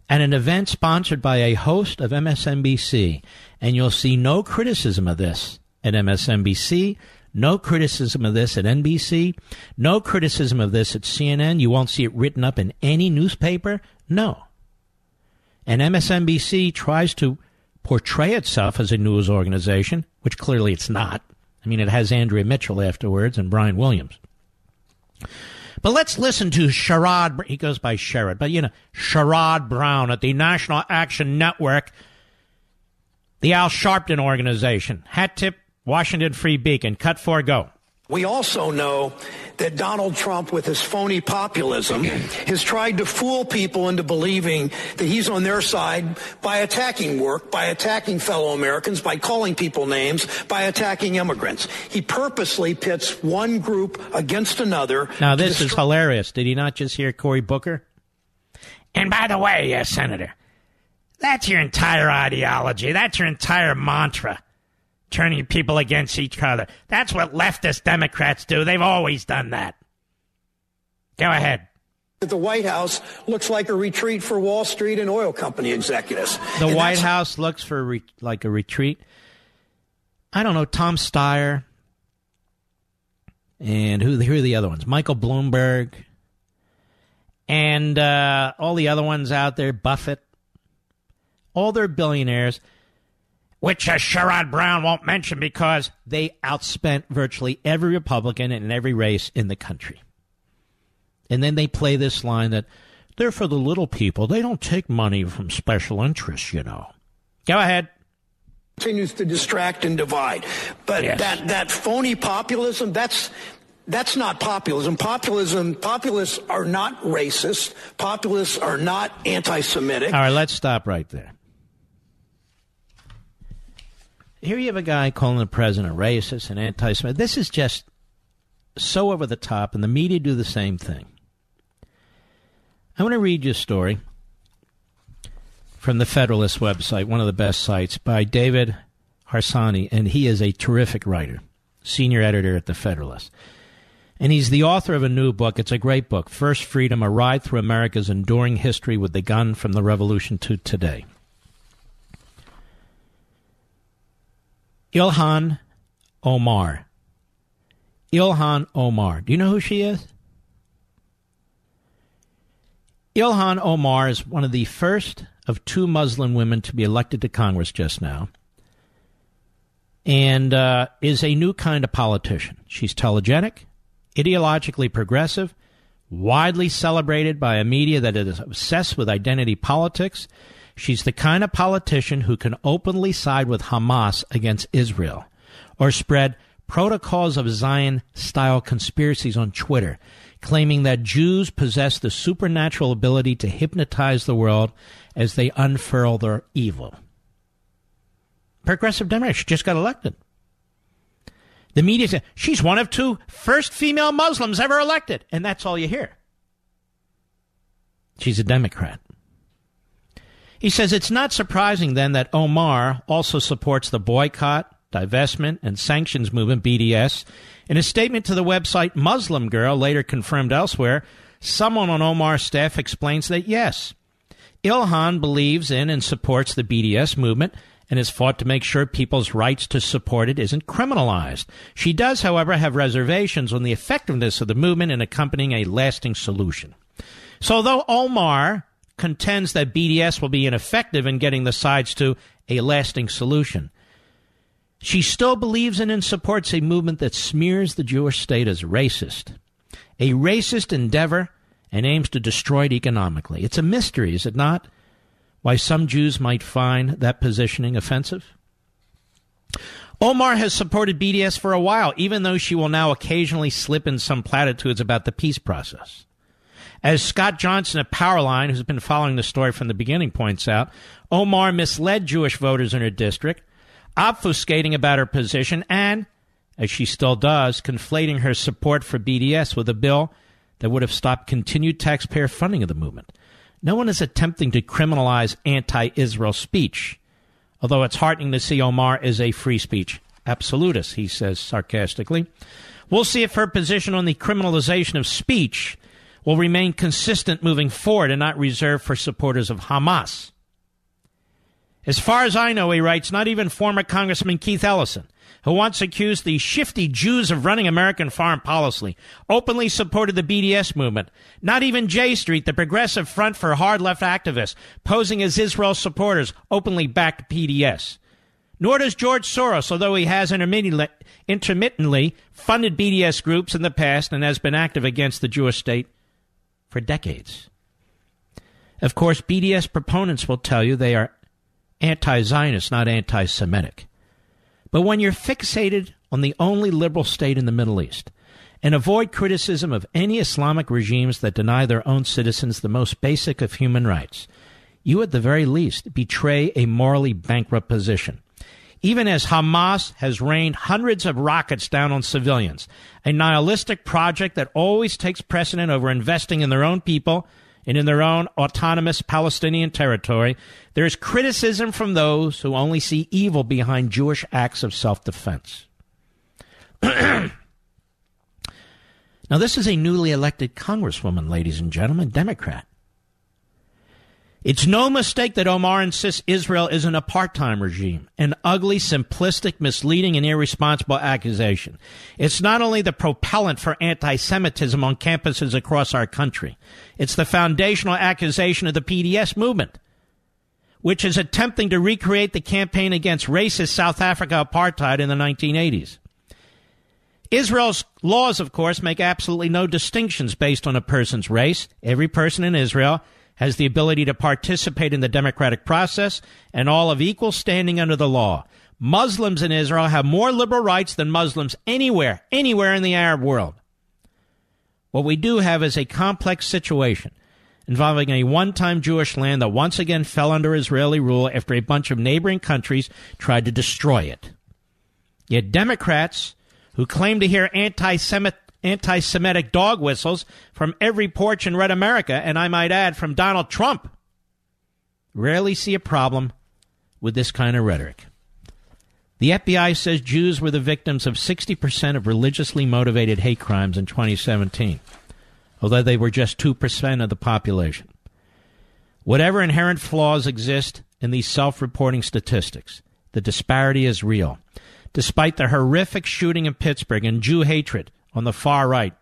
at an event sponsored by a host of MSNBC, and you'll see no criticism of this at MSNBC, no criticism of this at NBC, no criticism of this at CNN. You won't see it written up in any newspaper. No. And MSNBC tries to portray itself as a news organization, which clearly it's not. I mean, it has Andrea Mitchell afterwards and Brian Williams. But let's listen to Sherrod. He goes by Sherrod, but you know, Sherrod Brown at the National Action Network, the Al Sharpton organization. Hat tip, Washington Free Beacon. Cut four, go. We also know that Donald Trump, with his phony populism, has tried to fool people into believing that he's on their side by attacking work, by attacking fellow Americans, by calling people names, by attacking immigrants. He purposely pits one group against another. Now, this is hilarious. Did he not just hear Cory Booker? And by the way, yes, Senator, that's your entire ideology. That's your entire mantra turning people against each other. That's what leftist Democrats do. They've always done that. Go ahead. The White House looks like a retreat for Wall Street and oil company executives. The and White House looks for re- like a retreat. I don't know, Tom Steyer. And who, who are the other ones? Michael Bloomberg. And uh, all the other ones out there, Buffett. All their billionaires which uh, Sherrod Brown won't mention because they outspent virtually every Republican in every race in the country. And then they play this line that they're for the little people. They don't take money from special interests, you know. Go ahead. Continues to distract and divide. But yes. that, that phony populism, that's that's not populism. Populism, populists are not racist. Populists are not anti-Semitic. All right, let's stop right there. Here you have a guy calling the president a racist and anti Semitic. This is just so over the top, and the media do the same thing. I want to read you a story from the Federalist website, one of the best sites, by David Harsanyi, and he is a terrific writer, senior editor at the Federalist. And he's the author of a new book. It's a great book, First Freedom A Ride Through America's Enduring History with the Gun from the Revolution to Today. Ilhan Omar. Ilhan Omar. Do you know who she is? Ilhan Omar is one of the first of two Muslim women to be elected to Congress just now and uh, is a new kind of politician. She's telegenic, ideologically progressive, widely celebrated by a media that is obsessed with identity politics She's the kind of politician who can openly side with Hamas against Israel or spread protocols of Zion style conspiracies on Twitter, claiming that Jews possess the supernatural ability to hypnotize the world as they unfurl their evil. Progressive Democrat, she just got elected. The media said she's one of two first female Muslims ever elected, and that's all you hear. She's a Democrat. He says it's not surprising then that Omar also supports the boycott, divestment, and sanctions movement, BDS. In a statement to the website Muslim Girl, later confirmed elsewhere, someone on Omar's staff explains that yes, Ilhan believes in and supports the BDS movement and has fought to make sure people's rights to support it isn't criminalized. She does, however, have reservations on the effectiveness of the movement in accompanying a lasting solution. So, though Omar contends that BDS will be ineffective in getting the sides to a lasting solution. She still believes in and supports a movement that smears the Jewish state as racist, a racist endeavor, and aims to destroy it economically. It's a mystery, is it not, why some Jews might find that positioning offensive? Omar has supported BDS for a while, even though she will now occasionally slip in some platitudes about the peace process. As Scott Johnson of Powerline, who's been following the story from the beginning, points out, Omar misled Jewish voters in her district, obfuscating about her position and, as she still does, conflating her support for BDS with a bill that would have stopped continued taxpayer funding of the movement. No one is attempting to criminalize anti Israel speech. Although it's heartening to see Omar is a free speech absolutist, he says sarcastically. We'll see if her position on the criminalization of speech will remain consistent moving forward and not reserved for supporters of Hamas. As far as I know, he writes, not even former Congressman Keith Ellison, who once accused the shifty Jews of running American foreign policy, openly supported the BDS movement. Not even J Street, the progressive front for hard left activists, posing as Israel supporters, openly backed BDS. Nor does George Soros, although he has intermittently funded BDS groups in the past and has been active against the Jewish state for decades. Of course, BDS proponents will tell you they are anti Zionist, not anti Semitic. But when you're fixated on the only liberal state in the Middle East and avoid criticism of any Islamic regimes that deny their own citizens the most basic of human rights, you at the very least betray a morally bankrupt position. Even as Hamas has rained hundreds of rockets down on civilians, a nihilistic project that always takes precedent over investing in their own people and in their own autonomous Palestinian territory, there is criticism from those who only see evil behind Jewish acts of self defense. [CLEARS THROAT] now, this is a newly elected Congresswoman, ladies and gentlemen, Democrat. It's no mistake that Omar insists Israel is an apartheid regime, an ugly, simplistic, misleading, and irresponsible accusation. It's not only the propellant for anti Semitism on campuses across our country, it's the foundational accusation of the BDS movement, which is attempting to recreate the campaign against racist South Africa apartheid in the 1980s. Israel's laws, of course, make absolutely no distinctions based on a person's race. Every person in Israel has the ability to participate in the democratic process and all of equal standing under the law. Muslims in Israel have more liberal rights than Muslims anywhere, anywhere in the Arab world. What we do have is a complex situation involving a one time Jewish land that once again fell under Israeli rule after a bunch of neighboring countries tried to destroy it. Yet Democrats who claim to hear anti anti Semitic dog whistles from every porch in red America, and I might add, from Donald Trump. Rarely see a problem with this kind of rhetoric. The FBI says Jews were the victims of 60% of religiously motivated hate crimes in 2017, although they were just 2% of the population. Whatever inherent flaws exist in these self reporting statistics, the disparity is real. Despite the horrific shooting in Pittsburgh and Jew hatred on the far right,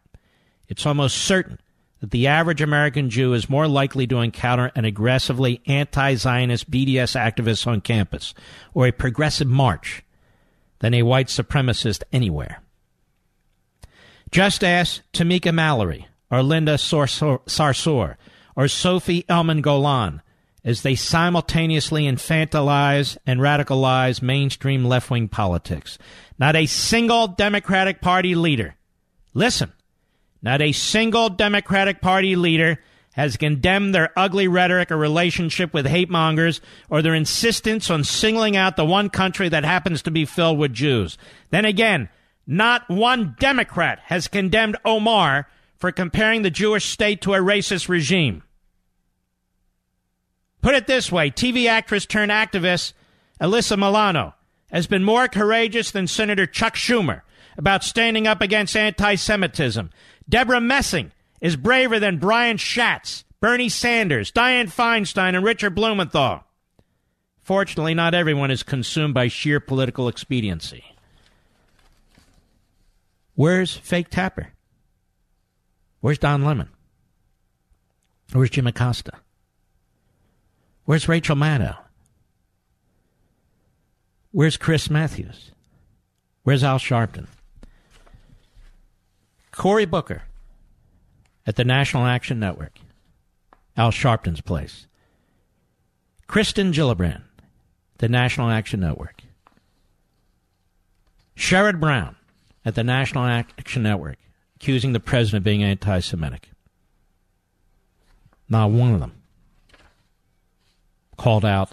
it's almost certain that the average American Jew is more likely to encounter an aggressively anti Zionist BDS activist on campus or a progressive march than a white supremacist anywhere. Just ask Tamika Mallory or Linda Sarsour or Sophie Elman Golan as they simultaneously infantilize and radicalize mainstream left wing politics. Not a single Democratic Party leader Listen, not a single Democratic Party leader has condemned their ugly rhetoric or relationship with hate mongers or their insistence on singling out the one country that happens to be filled with Jews. Then again, not one Democrat has condemned Omar for comparing the Jewish state to a racist regime. Put it this way TV actress turned activist Alyssa Milano has been more courageous than Senator Chuck Schumer about standing up against anti Semitism. Debra Messing is braver than Brian Schatz, Bernie Sanders, Dianne Feinstein, and Richard Blumenthal. Fortunately, not everyone is consumed by sheer political expediency. Where's Fake Tapper? Where's Don Lemon? Where's Jim Acosta? Where's Rachel Maddow? Where's Chris Matthews? Where's Al Sharpton? Cory Booker at the National Action Network, Al Sharpton's place. Kristen Gillibrand, the National Action Network. Sherrod Brown at the National Action Network, accusing the president of being anti Semitic. Not one of them called out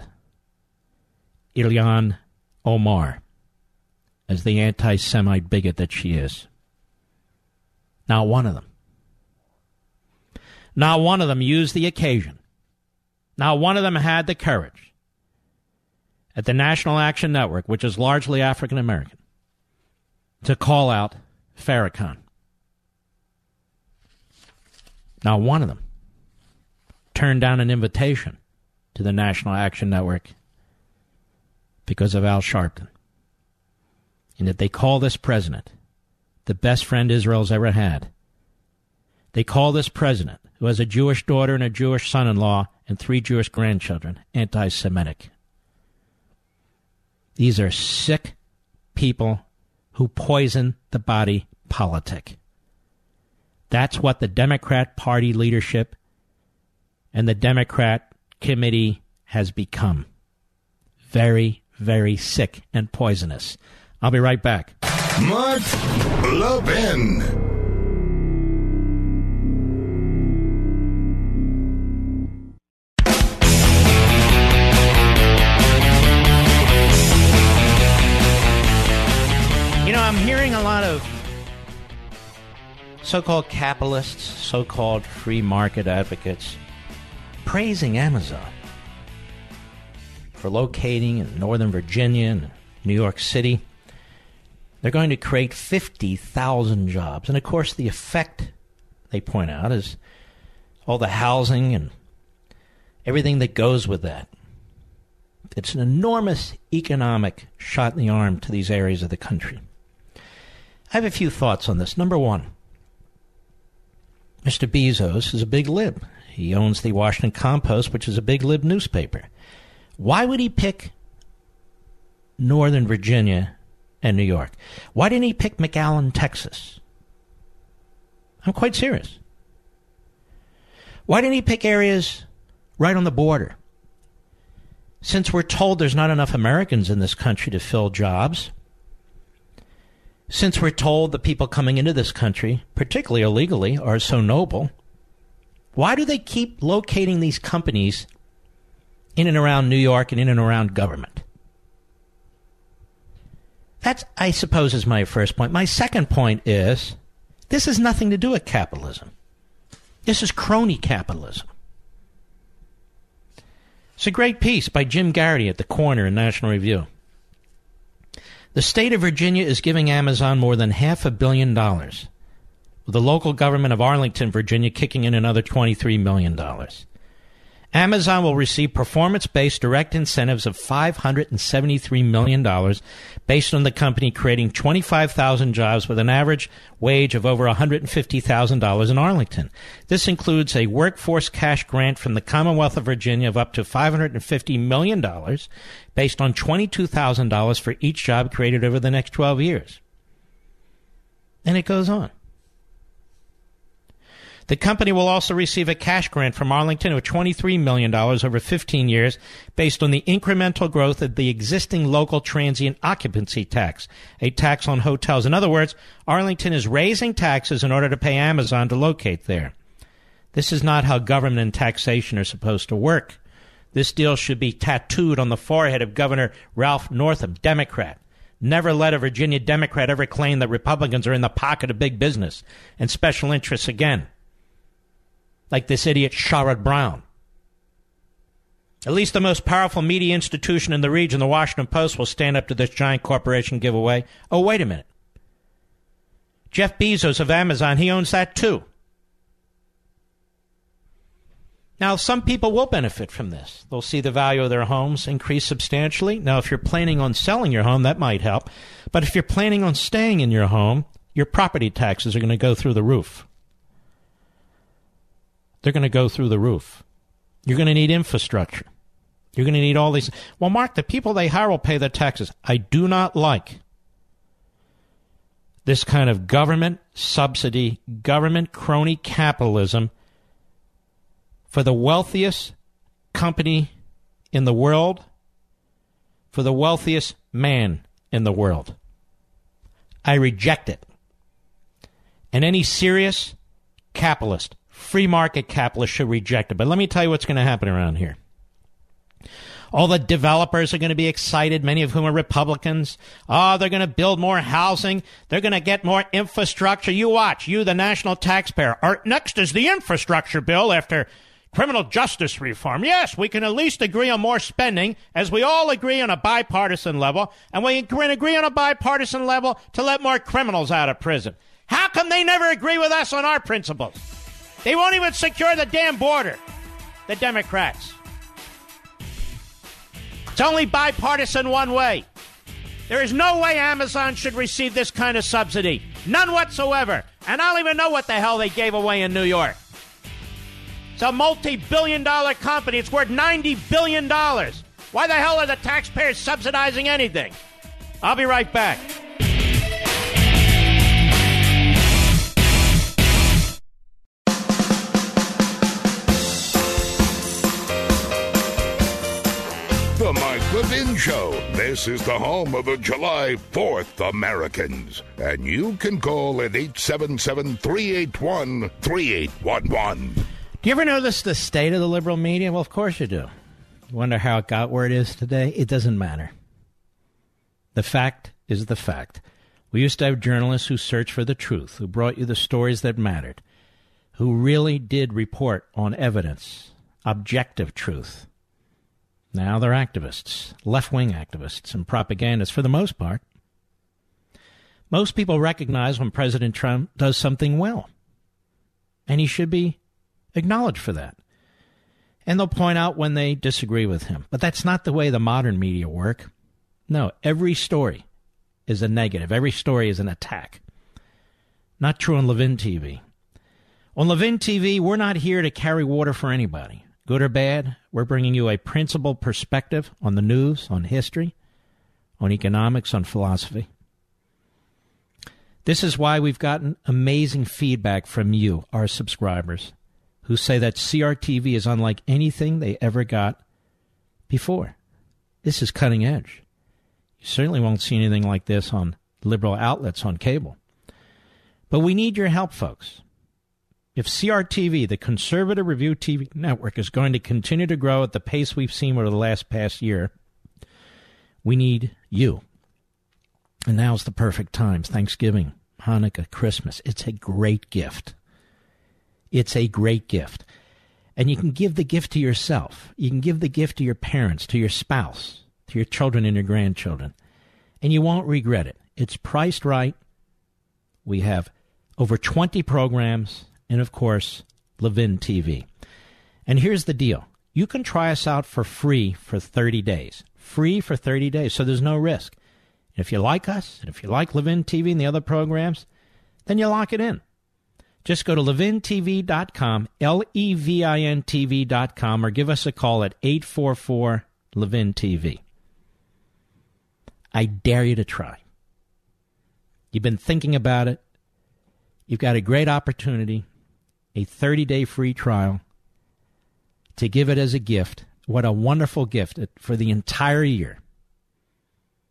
Ilhan Omar as the anti Semite bigot that she is. Not one of them. Not one of them used the occasion. Not one of them had the courage. at the National Action Network, which is largely African American, to call out Farrakhan. Not one of them turned down an invitation to the National Action Network because of Al Sharpton. And that they call this president the best friend Israel's ever had. They call this president, who has a Jewish daughter and a Jewish son in law and three Jewish grandchildren, anti Semitic. These are sick people who poison the body politic. That's what the Democrat Party leadership and the Democrat committee has become. Very, very sick and poisonous. I'll be right back. Mark Levin. You know, I'm hearing a lot of so called capitalists, so called free market advocates praising Amazon for locating in Northern Virginia and New York City. They're going to create 50,000 jobs. And of course, the effect, they point out, is all the housing and everything that goes with that. It's an enormous economic shot in the arm to these areas of the country. I have a few thoughts on this. Number one, Mr. Bezos is a big lib. He owns the Washington Compost, which is a big lib newspaper. Why would he pick Northern Virginia and New York? Why didn't he pick McAllen, Texas? I'm quite serious. Why didn't he pick areas right on the border? Since we're told there's not enough Americans in this country to fill jobs, since we're told the people coming into this country, particularly illegally, are so noble, why do they keep locating these companies in and around New York and in and around government? That's, I suppose, is my first point. My second point is this has nothing to do with capitalism. This is crony capitalism. It's a great piece by Jim Geraghty at the corner in National Review. The state of Virginia is giving Amazon more than half a billion dollars, with the local government of Arlington, Virginia kicking in another $23 million. Amazon will receive performance based direct incentives of $573 million based on the company creating 25,000 jobs with an average wage of over $150,000 in Arlington. This includes a workforce cash grant from the Commonwealth of Virginia of up to $550 million based on $22,000 for each job created over the next 12 years. And it goes on. The company will also receive a cash grant from Arlington of $23 million over 15 years based on the incremental growth of the existing local transient occupancy tax, a tax on hotels. In other words, Arlington is raising taxes in order to pay Amazon to locate there. This is not how government and taxation are supposed to work. This deal should be tattooed on the forehead of Governor Ralph Northam, Democrat. Never let a Virginia Democrat ever claim that Republicans are in the pocket of big business and special interests again like this idiot Sherrod Brown. At least the most powerful media institution in the region, the Washington Post, will stand up to this giant corporation giveaway. Oh, wait a minute. Jeff Bezos of Amazon, he owns that too. Now, some people will benefit from this. They'll see the value of their homes increase substantially. Now, if you're planning on selling your home, that might help. But if you're planning on staying in your home, your property taxes are going to go through the roof they're going to go through the roof. You're going to need infrastructure. You're going to need all these. Well, Mark, the people they hire will pay their taxes. I do not like this kind of government subsidy, government crony capitalism for the wealthiest company in the world, for the wealthiest man in the world. I reject it. And any serious capitalist free market capitalists should reject it. But let me tell you what's going to happen around here. All the developers are going to be excited, many of whom are Republicans. Oh, they're going to build more housing. They're going to get more infrastructure. You watch, you, the national taxpayer. Our, next is the infrastructure bill after criminal justice reform. Yes, we can at least agree on more spending, as we all agree on a bipartisan level, and we can agree on a bipartisan level to let more criminals out of prison. How come they never agree with us on our principles? They won't even secure the damn border, the Democrats. It's only bipartisan one way. There is no way Amazon should receive this kind of subsidy. None whatsoever. And I don't even know what the hell they gave away in New York. It's a multi billion dollar company. It's worth $90 billion. Why the hell are the taxpayers subsidizing anything? I'll be right back. Levin Show. This is the home of the July 4th Americans. And you can call at 877 381 3811. Do you ever notice the state of the liberal media? Well, of course you do. Wonder how it got where it is today? It doesn't matter. The fact is the fact. We used to have journalists who searched for the truth, who brought you the stories that mattered, who really did report on evidence, objective truth. Now they're activists, left wing activists, and propagandists for the most part. Most people recognize when President Trump does something well, and he should be acknowledged for that. And they'll point out when they disagree with him. But that's not the way the modern media work. No, every story is a negative, every story is an attack. Not true on Levin TV. On Levin TV, we're not here to carry water for anybody good or bad, we're bringing you a principled perspective on the news, on history, on economics, on philosophy. This is why we've gotten amazing feedback from you, our subscribers, who say that CRTV is unlike anything they ever got before. This is cutting edge. You certainly won't see anything like this on liberal outlets on cable. But we need your help, folks. If CRTV, the conservative review TV network, is going to continue to grow at the pace we've seen over the last past year, we need you. And now's the perfect time. Thanksgiving, Hanukkah, Christmas. It's a great gift. It's a great gift. And you can give the gift to yourself. You can give the gift to your parents, to your spouse, to your children and your grandchildren. And you won't regret it. It's priced right. We have over 20 programs and, of course, Levin TV. And here's the deal you can try us out for free for 30 days. Free for 30 days, so there's no risk. And if you like us, and if you like Levin TV and the other programs, then you lock it in. Just go to levintv.com, L E V I N TV.com, or give us a call at 844 Levin TV. I dare you to try. You've been thinking about it. You've got a great opportunity a 30 day free trial to give it as a gift. What a wonderful gift for the entire year.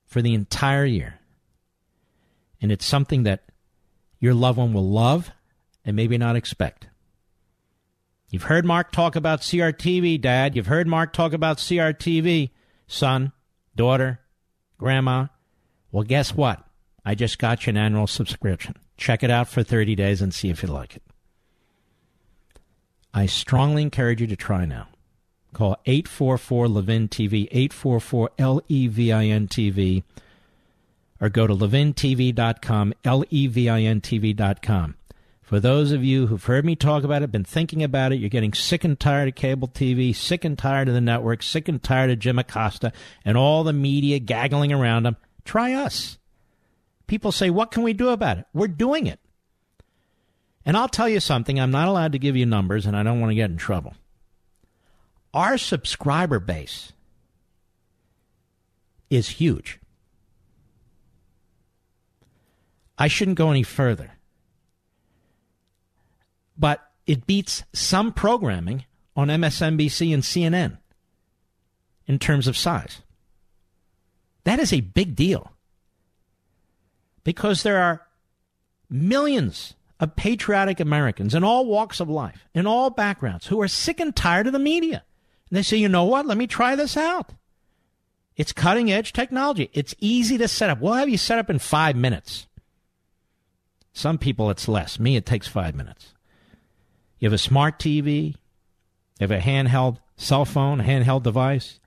For the entire year. And it's something that your loved one will love and maybe not expect. You've heard Mark talk about CRTV, Dad. You've heard Mark talk about CRTV, son, daughter, grandma. Well, guess what? I just got you an annual subscription. Check it out for 30 days and see if you like it. I strongly encourage you to try now. Call 844 Levin TV, 844 L E V I N TV, or go to levintv.com, L E V I N TV.com. For those of you who've heard me talk about it, been thinking about it, you're getting sick and tired of cable TV, sick and tired of the network, sick and tired of Jim Acosta and all the media gaggling around them, try us. People say, What can we do about it? We're doing it. And I'll tell you something, I'm not allowed to give you numbers and I don't want to get in trouble. Our subscriber base is huge. I shouldn't go any further. But it beats some programming on MSNBC and CNN in terms of size. That is a big deal. Because there are millions of patriotic Americans in all walks of life, in all backgrounds, who are sick and tired of the media. And they say, you know what? Let me try this out. It's cutting edge technology. It's easy to set up. We'll have you set up in five minutes. Some people, it's less. Me, it takes five minutes. You have a smart TV. You have a handheld cell phone, a handheld device.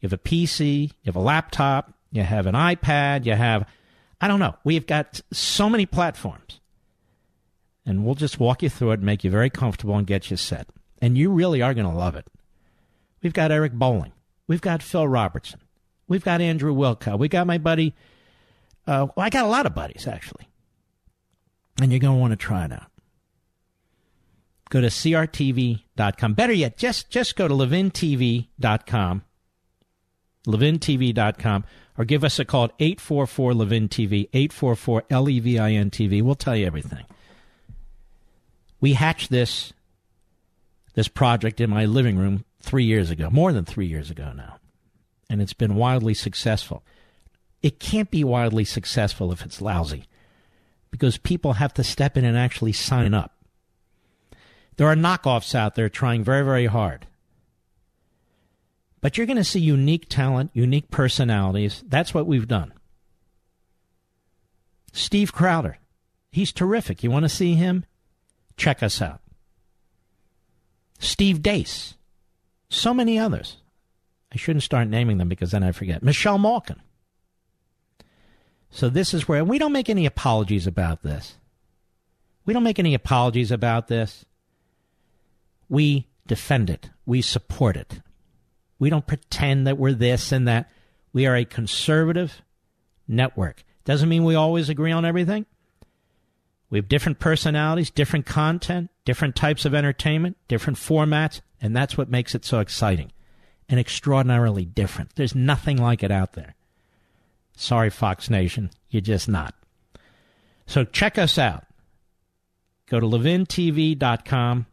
You have a PC. You have a laptop. You have an iPad. You have, I don't know. We've got so many platforms. And we'll just walk you through it and make you very comfortable and get you set. And you really are going to love it. We've got Eric Bowling. We've got Phil Robertson. We've got Andrew Wilkow. We got my buddy. Uh, well, I got a lot of buddies, actually. And you're going to want to try it out. Go to crtv.com. Better yet, just, just go to levintv.com. levintv.com. Or give us a call at 844 Levin TV, 844 L E V I N TV. We'll tell you everything. We hatched this this project in my living room three years ago, more than three years ago now. And it's been wildly successful. It can't be wildly successful if it's lousy because people have to step in and actually sign up. There are knockoffs out there trying very, very hard. But you're going to see unique talent, unique personalities. That's what we've done. Steve Crowder. He's terrific. You want to see him? Check us out. Steve Deace, So many others. I shouldn't start naming them because then I forget. Michelle Malkin. So this is where we don't make any apologies about this. We don't make any apologies about this. We defend it. We support it. We don't pretend that we're this and that. We are a conservative network. Doesn't mean we always agree on everything. We have different personalities, different content, different types of entertainment, different formats, and that's what makes it so exciting and extraordinarily different. There's nothing like it out there. Sorry, Fox Nation, you're just not. So check us out. Go to levintv.com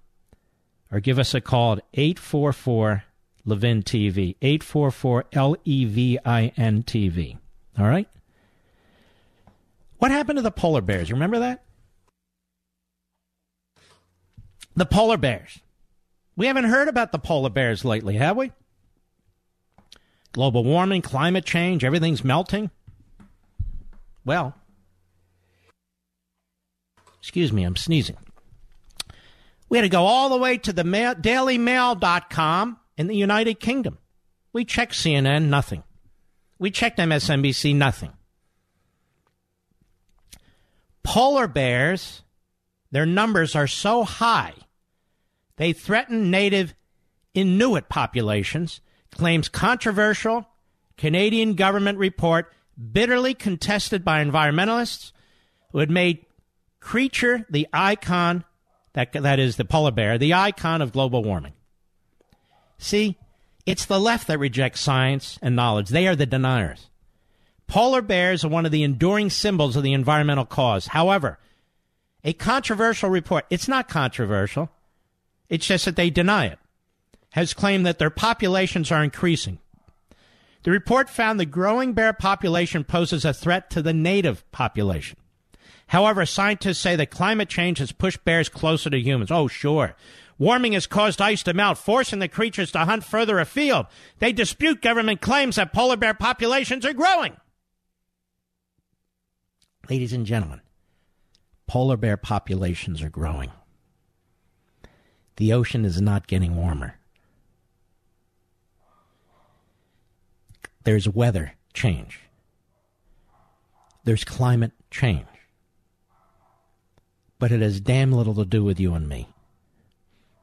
or give us a call at 844 Levin TV, 844 L E V I N TV. All right? What happened to the polar bears? You remember that? The polar bears. We haven't heard about the polar bears lately, have we? Global warming, climate change, everything's melting. Well, excuse me, I'm sneezing. We had to go all the way to the mail, dailymail.com in the United Kingdom. We checked CNN, nothing. We checked MSNBC, nothing. Polar bears, their numbers are so high, they threaten native Inuit populations, claims controversial Canadian government report bitterly contested by environmentalists who had made creature the icon that, that is the polar bear, the icon of global warming. See, it's the left that rejects science and knowledge. They are the deniers. Polar bears are one of the enduring symbols of the environmental cause. However, a controversial report, it's not controversial, it's just that they deny it, has claimed that their populations are increasing. The report found the growing bear population poses a threat to the native population. However, scientists say that climate change has pushed bears closer to humans. Oh, sure. Warming has caused ice to melt, forcing the creatures to hunt further afield. They dispute government claims that polar bear populations are growing. Ladies and gentlemen, polar bear populations are growing. The ocean is not getting warmer. There's weather change. There's climate change but it has damn little to do with you and me.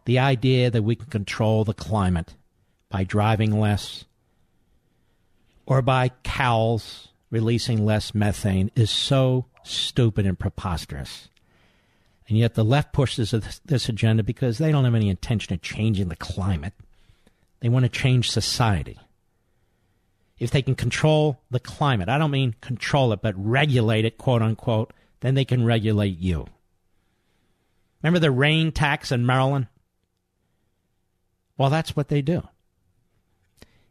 The idea that we can control the climate by driving less or by cows releasing less methane is so stupid and preposterous. And yet the left pushes this agenda because they don't have any intention of changing the climate. They want to change society. If they can control the climate, I don't mean control it, but regulate it, quote unquote, then they can regulate you. Remember the rain tax in Maryland? Well, that's what they do.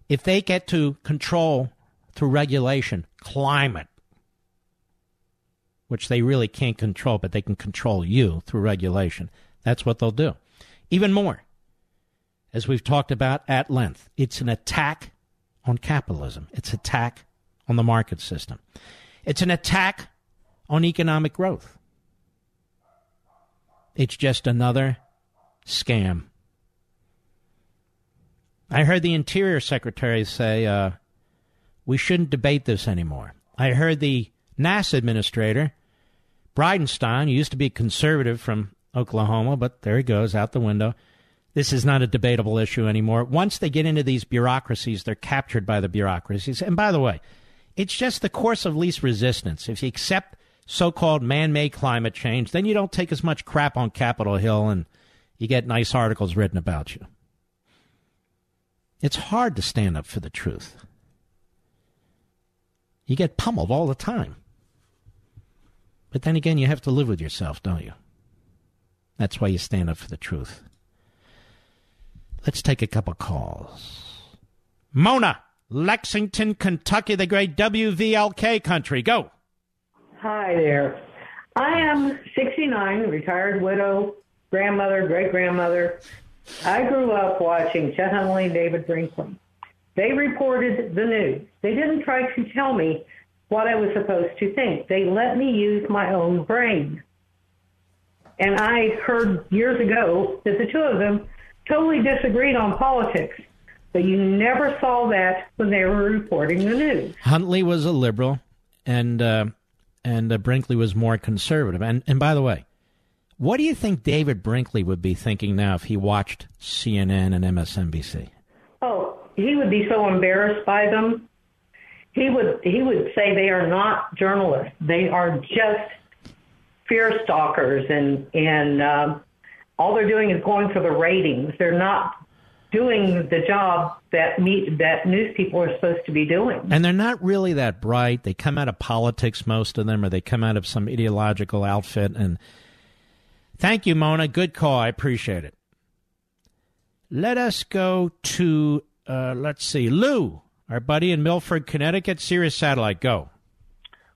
If they get to control through regulation climate, which they really can't control, but they can control you through regulation, that's what they'll do. Even more, as we've talked about at length, it's an attack on capitalism, it's an attack on the market system, it's an attack on economic growth. It's just another scam. I heard the Interior Secretary say uh, we shouldn't debate this anymore. I heard the NASA administrator, Bridenstine, used to be conservative from Oklahoma, but there he goes out the window. This is not a debatable issue anymore. Once they get into these bureaucracies, they're captured by the bureaucracies. And by the way, it's just the course of least resistance. If you accept so called man made climate change, then you don't take as much crap on Capitol Hill and you get nice articles written about you. It's hard to stand up for the truth. You get pummeled all the time. But then again, you have to live with yourself, don't you? That's why you stand up for the truth. Let's take a couple calls. Mona, Lexington, Kentucky, the great WVLK country. Go. Hi there. I am 69, retired widow, grandmother, great grandmother. I grew up watching Chet Huntley David Brinkley. They reported the news. They didn't try to tell me what I was supposed to think. They let me use my own brain. And I heard years ago that the two of them totally disagreed on politics, but you never saw that when they were reporting the news. Huntley was a liberal, and uh, and uh, Brinkley was more conservative. And and by the way, what do you think David Brinkley would be thinking now if he watched CNN and MSNBC? Oh, he would be so embarrassed by them. He would he would say they are not journalists. They are just fear stalkers, and and um, all they're doing is going for the ratings. They're not doing the job that meet that news people are supposed to be doing. And they're not really that bright. They come out of politics, most of them, or they come out of some ideological outfit. And thank you, Mona. Good call. I appreciate it. Let us go to uh, let's see, Lou, our buddy in Milford, Connecticut, Sirius Satellite. Go.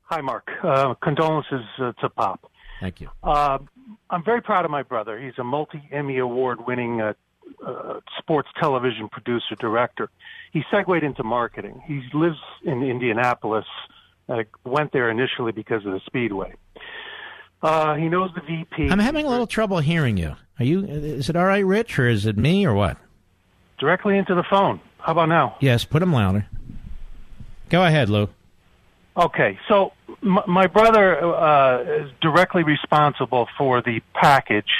Hi, Mark. Uh, condolences uh, to Pop. Thank you. Uh, I'm very proud of my brother. He's a multi Emmy award winning uh, uh, sports television producer director. He segued into marketing. He lives in Indianapolis. Uh, went there initially because of the Speedway. Uh, he knows the VP. I'm having a little trouble hearing you. Are you? Is it all right, Rich, or is it me, or what? Directly into the phone. How about now? Yes, put him louder. Go ahead, Lou. Okay, so my, my brother uh, is directly responsible for the package,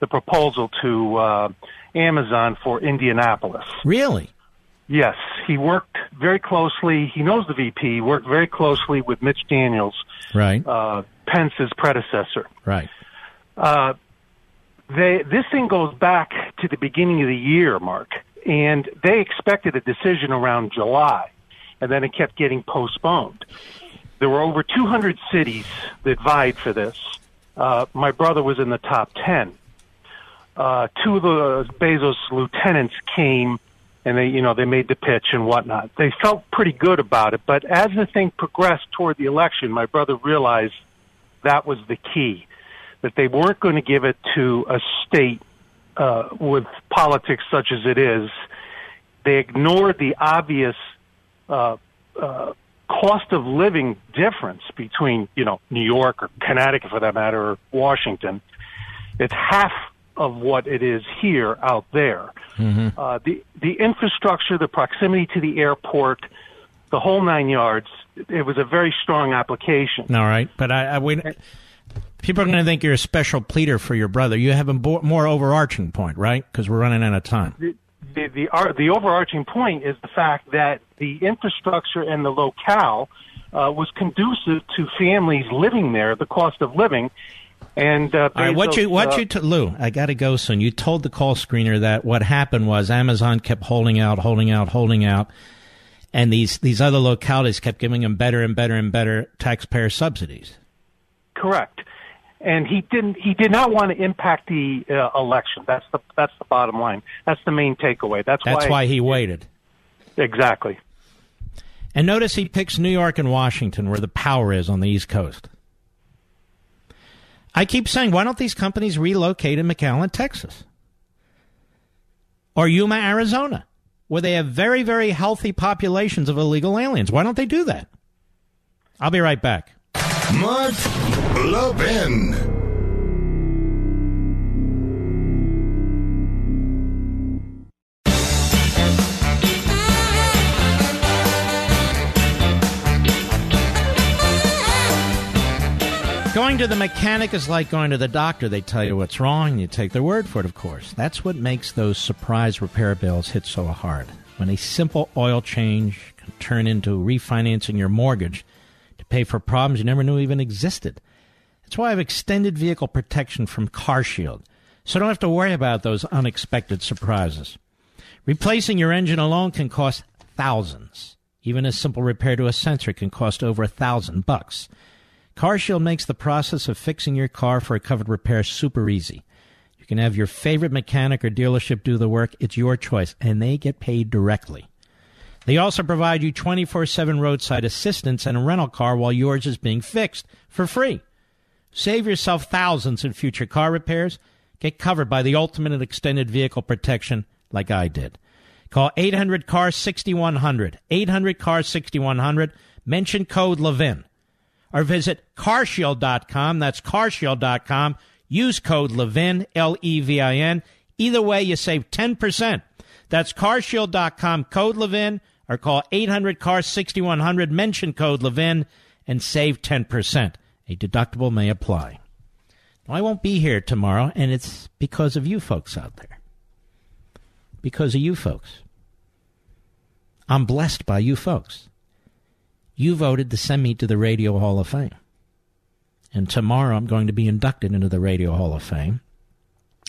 the proposal to uh, Amazon for Indianapolis. Really? Yes, he worked very closely. He knows the VP. Worked very closely with Mitch Daniels, right? Uh, Pence's predecessor, right? Uh, they this thing goes back to the beginning of the year, Mark, and they expected a decision around July, and then it kept getting postponed. There were over 200 cities that vied for this. Uh, my brother was in the top 10. Uh, two of the Bezos lieutenants came and they, you know, they made the pitch and whatnot. They felt pretty good about it, but as the thing progressed toward the election, my brother realized that was the key, that they weren't going to give it to a state uh, with politics such as it is. They ignored the obvious uh, uh, cost of living difference between, you know, New York or Connecticut for that matter, or Washington. It's half of what it is here out there. Mm-hmm. Uh, the the infrastructure, the proximity to the airport, the whole nine yards. It was a very strong application. All right, but I, I we, people are going to think you're a special pleader for your brother. You have a bo- more overarching point, right? Because we're running out of time. The, the the, the overarching point is the fact that the infrastructure and the locale uh, was conducive to families living there, the cost of living, and uh, All right, what you what uh, you t- Lou? I got to go soon. You told the call screener that what happened was Amazon kept holding out, holding out, holding out, and these these other localities kept giving them better and better and better taxpayer subsidies. correct. And he didn't. He did not want to impact the uh, election. That's the that's the bottom line. That's the main takeaway. That's, That's why, why he waited. exactly. And notice he picks New York and Washington, where the power is on the East Coast. I keep saying, why don't these companies relocate in McAllen, Texas? Or Yuma, Arizona, where they have very, very healthy populations of illegal aliens? Why don't they do that? I'll be right back. Mud Levin. Going to the mechanic is like going to the doctor. They tell you what's wrong, you take their word for it, of course. That's what makes those surprise repair bills hit so hard. When a simple oil change can turn into refinancing your mortgage, pay for problems you never knew even existed. That's why I've extended vehicle protection from CarShield, so don't have to worry about those unexpected surprises. Replacing your engine alone can cost thousands. Even a simple repair to a sensor can cost over a thousand bucks. CarShield makes the process of fixing your car for a covered repair super easy. You can have your favorite mechanic or dealership do the work. It's your choice, and they get paid directly. They also provide you 24 7 roadside assistance and a rental car while yours is being fixed for free. Save yourself thousands in future car repairs. Get covered by the ultimate and extended vehicle protection like I did. Call 800 CAR 6100. 800 CAR 6100. Mention code Levin or visit carshield.com. That's carshield.com. Use code Levin, L E V I N. Either way, you save 10%. That's carshield.com, code Levin, or call 800 CAR 6100, mention code Levin, and save 10%. A deductible may apply. I won't be here tomorrow, and it's because of you folks out there. Because of you folks. I'm blessed by you folks you voted to send me to the Radio Hall of Fame. And tomorrow I'm going to be inducted into the Radio Hall of Fame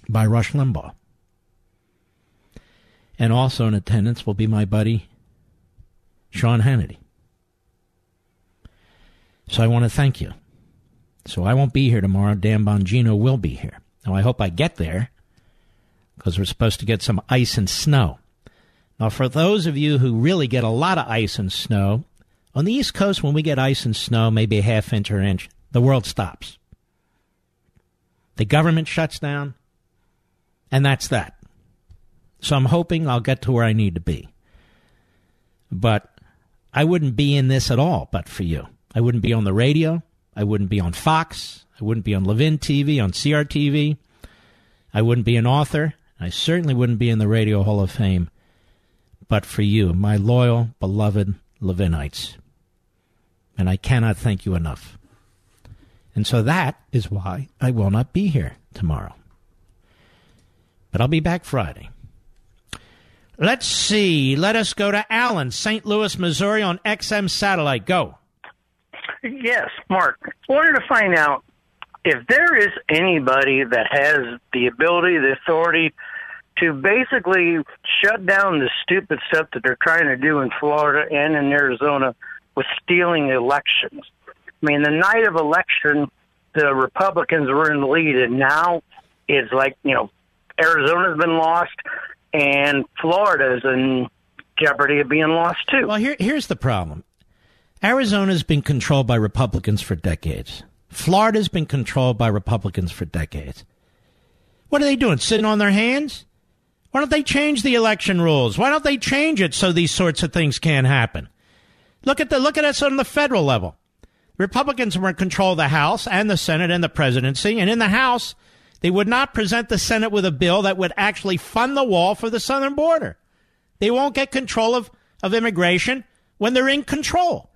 by Rush Limbaugh. And also in attendance will be my buddy Sean Hannity. So I want to thank you. So I won't be here tomorrow. Dan Bongino will be here. Now I hope I get there because we're supposed to get some ice and snow. Now, for those of you who really get a lot of ice and snow, on the East Coast, when we get ice and snow, maybe a half inch or inch, the world stops. The government shuts down, and that's that. So I'm hoping I'll get to where I need to be. But I wouldn't be in this at all but for you. I wouldn't be on the radio. I wouldn't be on Fox. I wouldn't be on Levin TV, on CRTV. I wouldn't be an author. I certainly wouldn't be in the Radio Hall of Fame but for you, my loyal, beloved Levinites. And I cannot thank you enough. And so that is why I will not be here tomorrow. But I'll be back Friday. Let's see. Let us go to Allen, St. Louis, Missouri on XM Satellite. Go. Yes, Mark. Wanted to find out if there is anybody that has the ability, the authority to basically shut down the stupid stuff that they're trying to do in Florida and in Arizona with stealing elections. I mean, the night of election, the Republicans were in the lead, and now it's like, you know, Arizona's been lost and Florida's in jeopardy of being lost too. Well, here, here's the problem Arizona's been controlled by Republicans for decades. Florida's been controlled by Republicans for decades. What are they doing? Sitting on their hands? Why don't they change the election rules? Why don't they change it so these sorts of things can't happen? Look at the look at us on the federal level. Republicans were in control of the House and the Senate and the presidency, and in the House, they would not present the Senate with a bill that would actually fund the wall for the southern border. They won't get control of, of immigration when they're in control.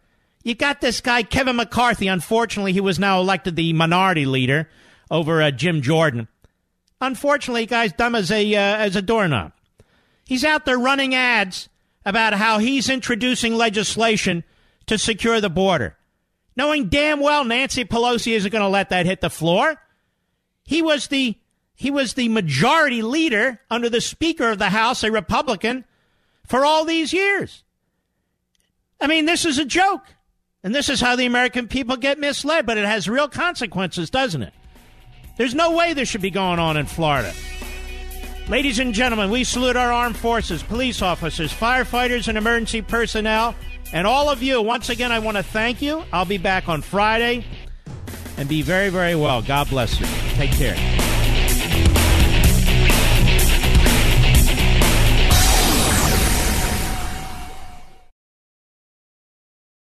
You got this guy, Kevin McCarthy. Unfortunately, he was now elected the minority leader over uh, Jim Jordan. Unfortunately, guy's dumb as a uh, as a doorknob. He's out there running ads about how he's introducing legislation to secure the border, knowing damn well Nancy Pelosi isn't going to let that hit the floor. He was the he was the majority leader under the Speaker of the House, a Republican, for all these years. I mean, this is a joke. And this is how the American people get misled, but it has real consequences, doesn't it? There's no way this should be going on in Florida. Ladies and gentlemen, we salute our armed forces, police officers, firefighters, and emergency personnel. And all of you, once again, I want to thank you. I'll be back on Friday. And be very, very well. God bless you. Take care.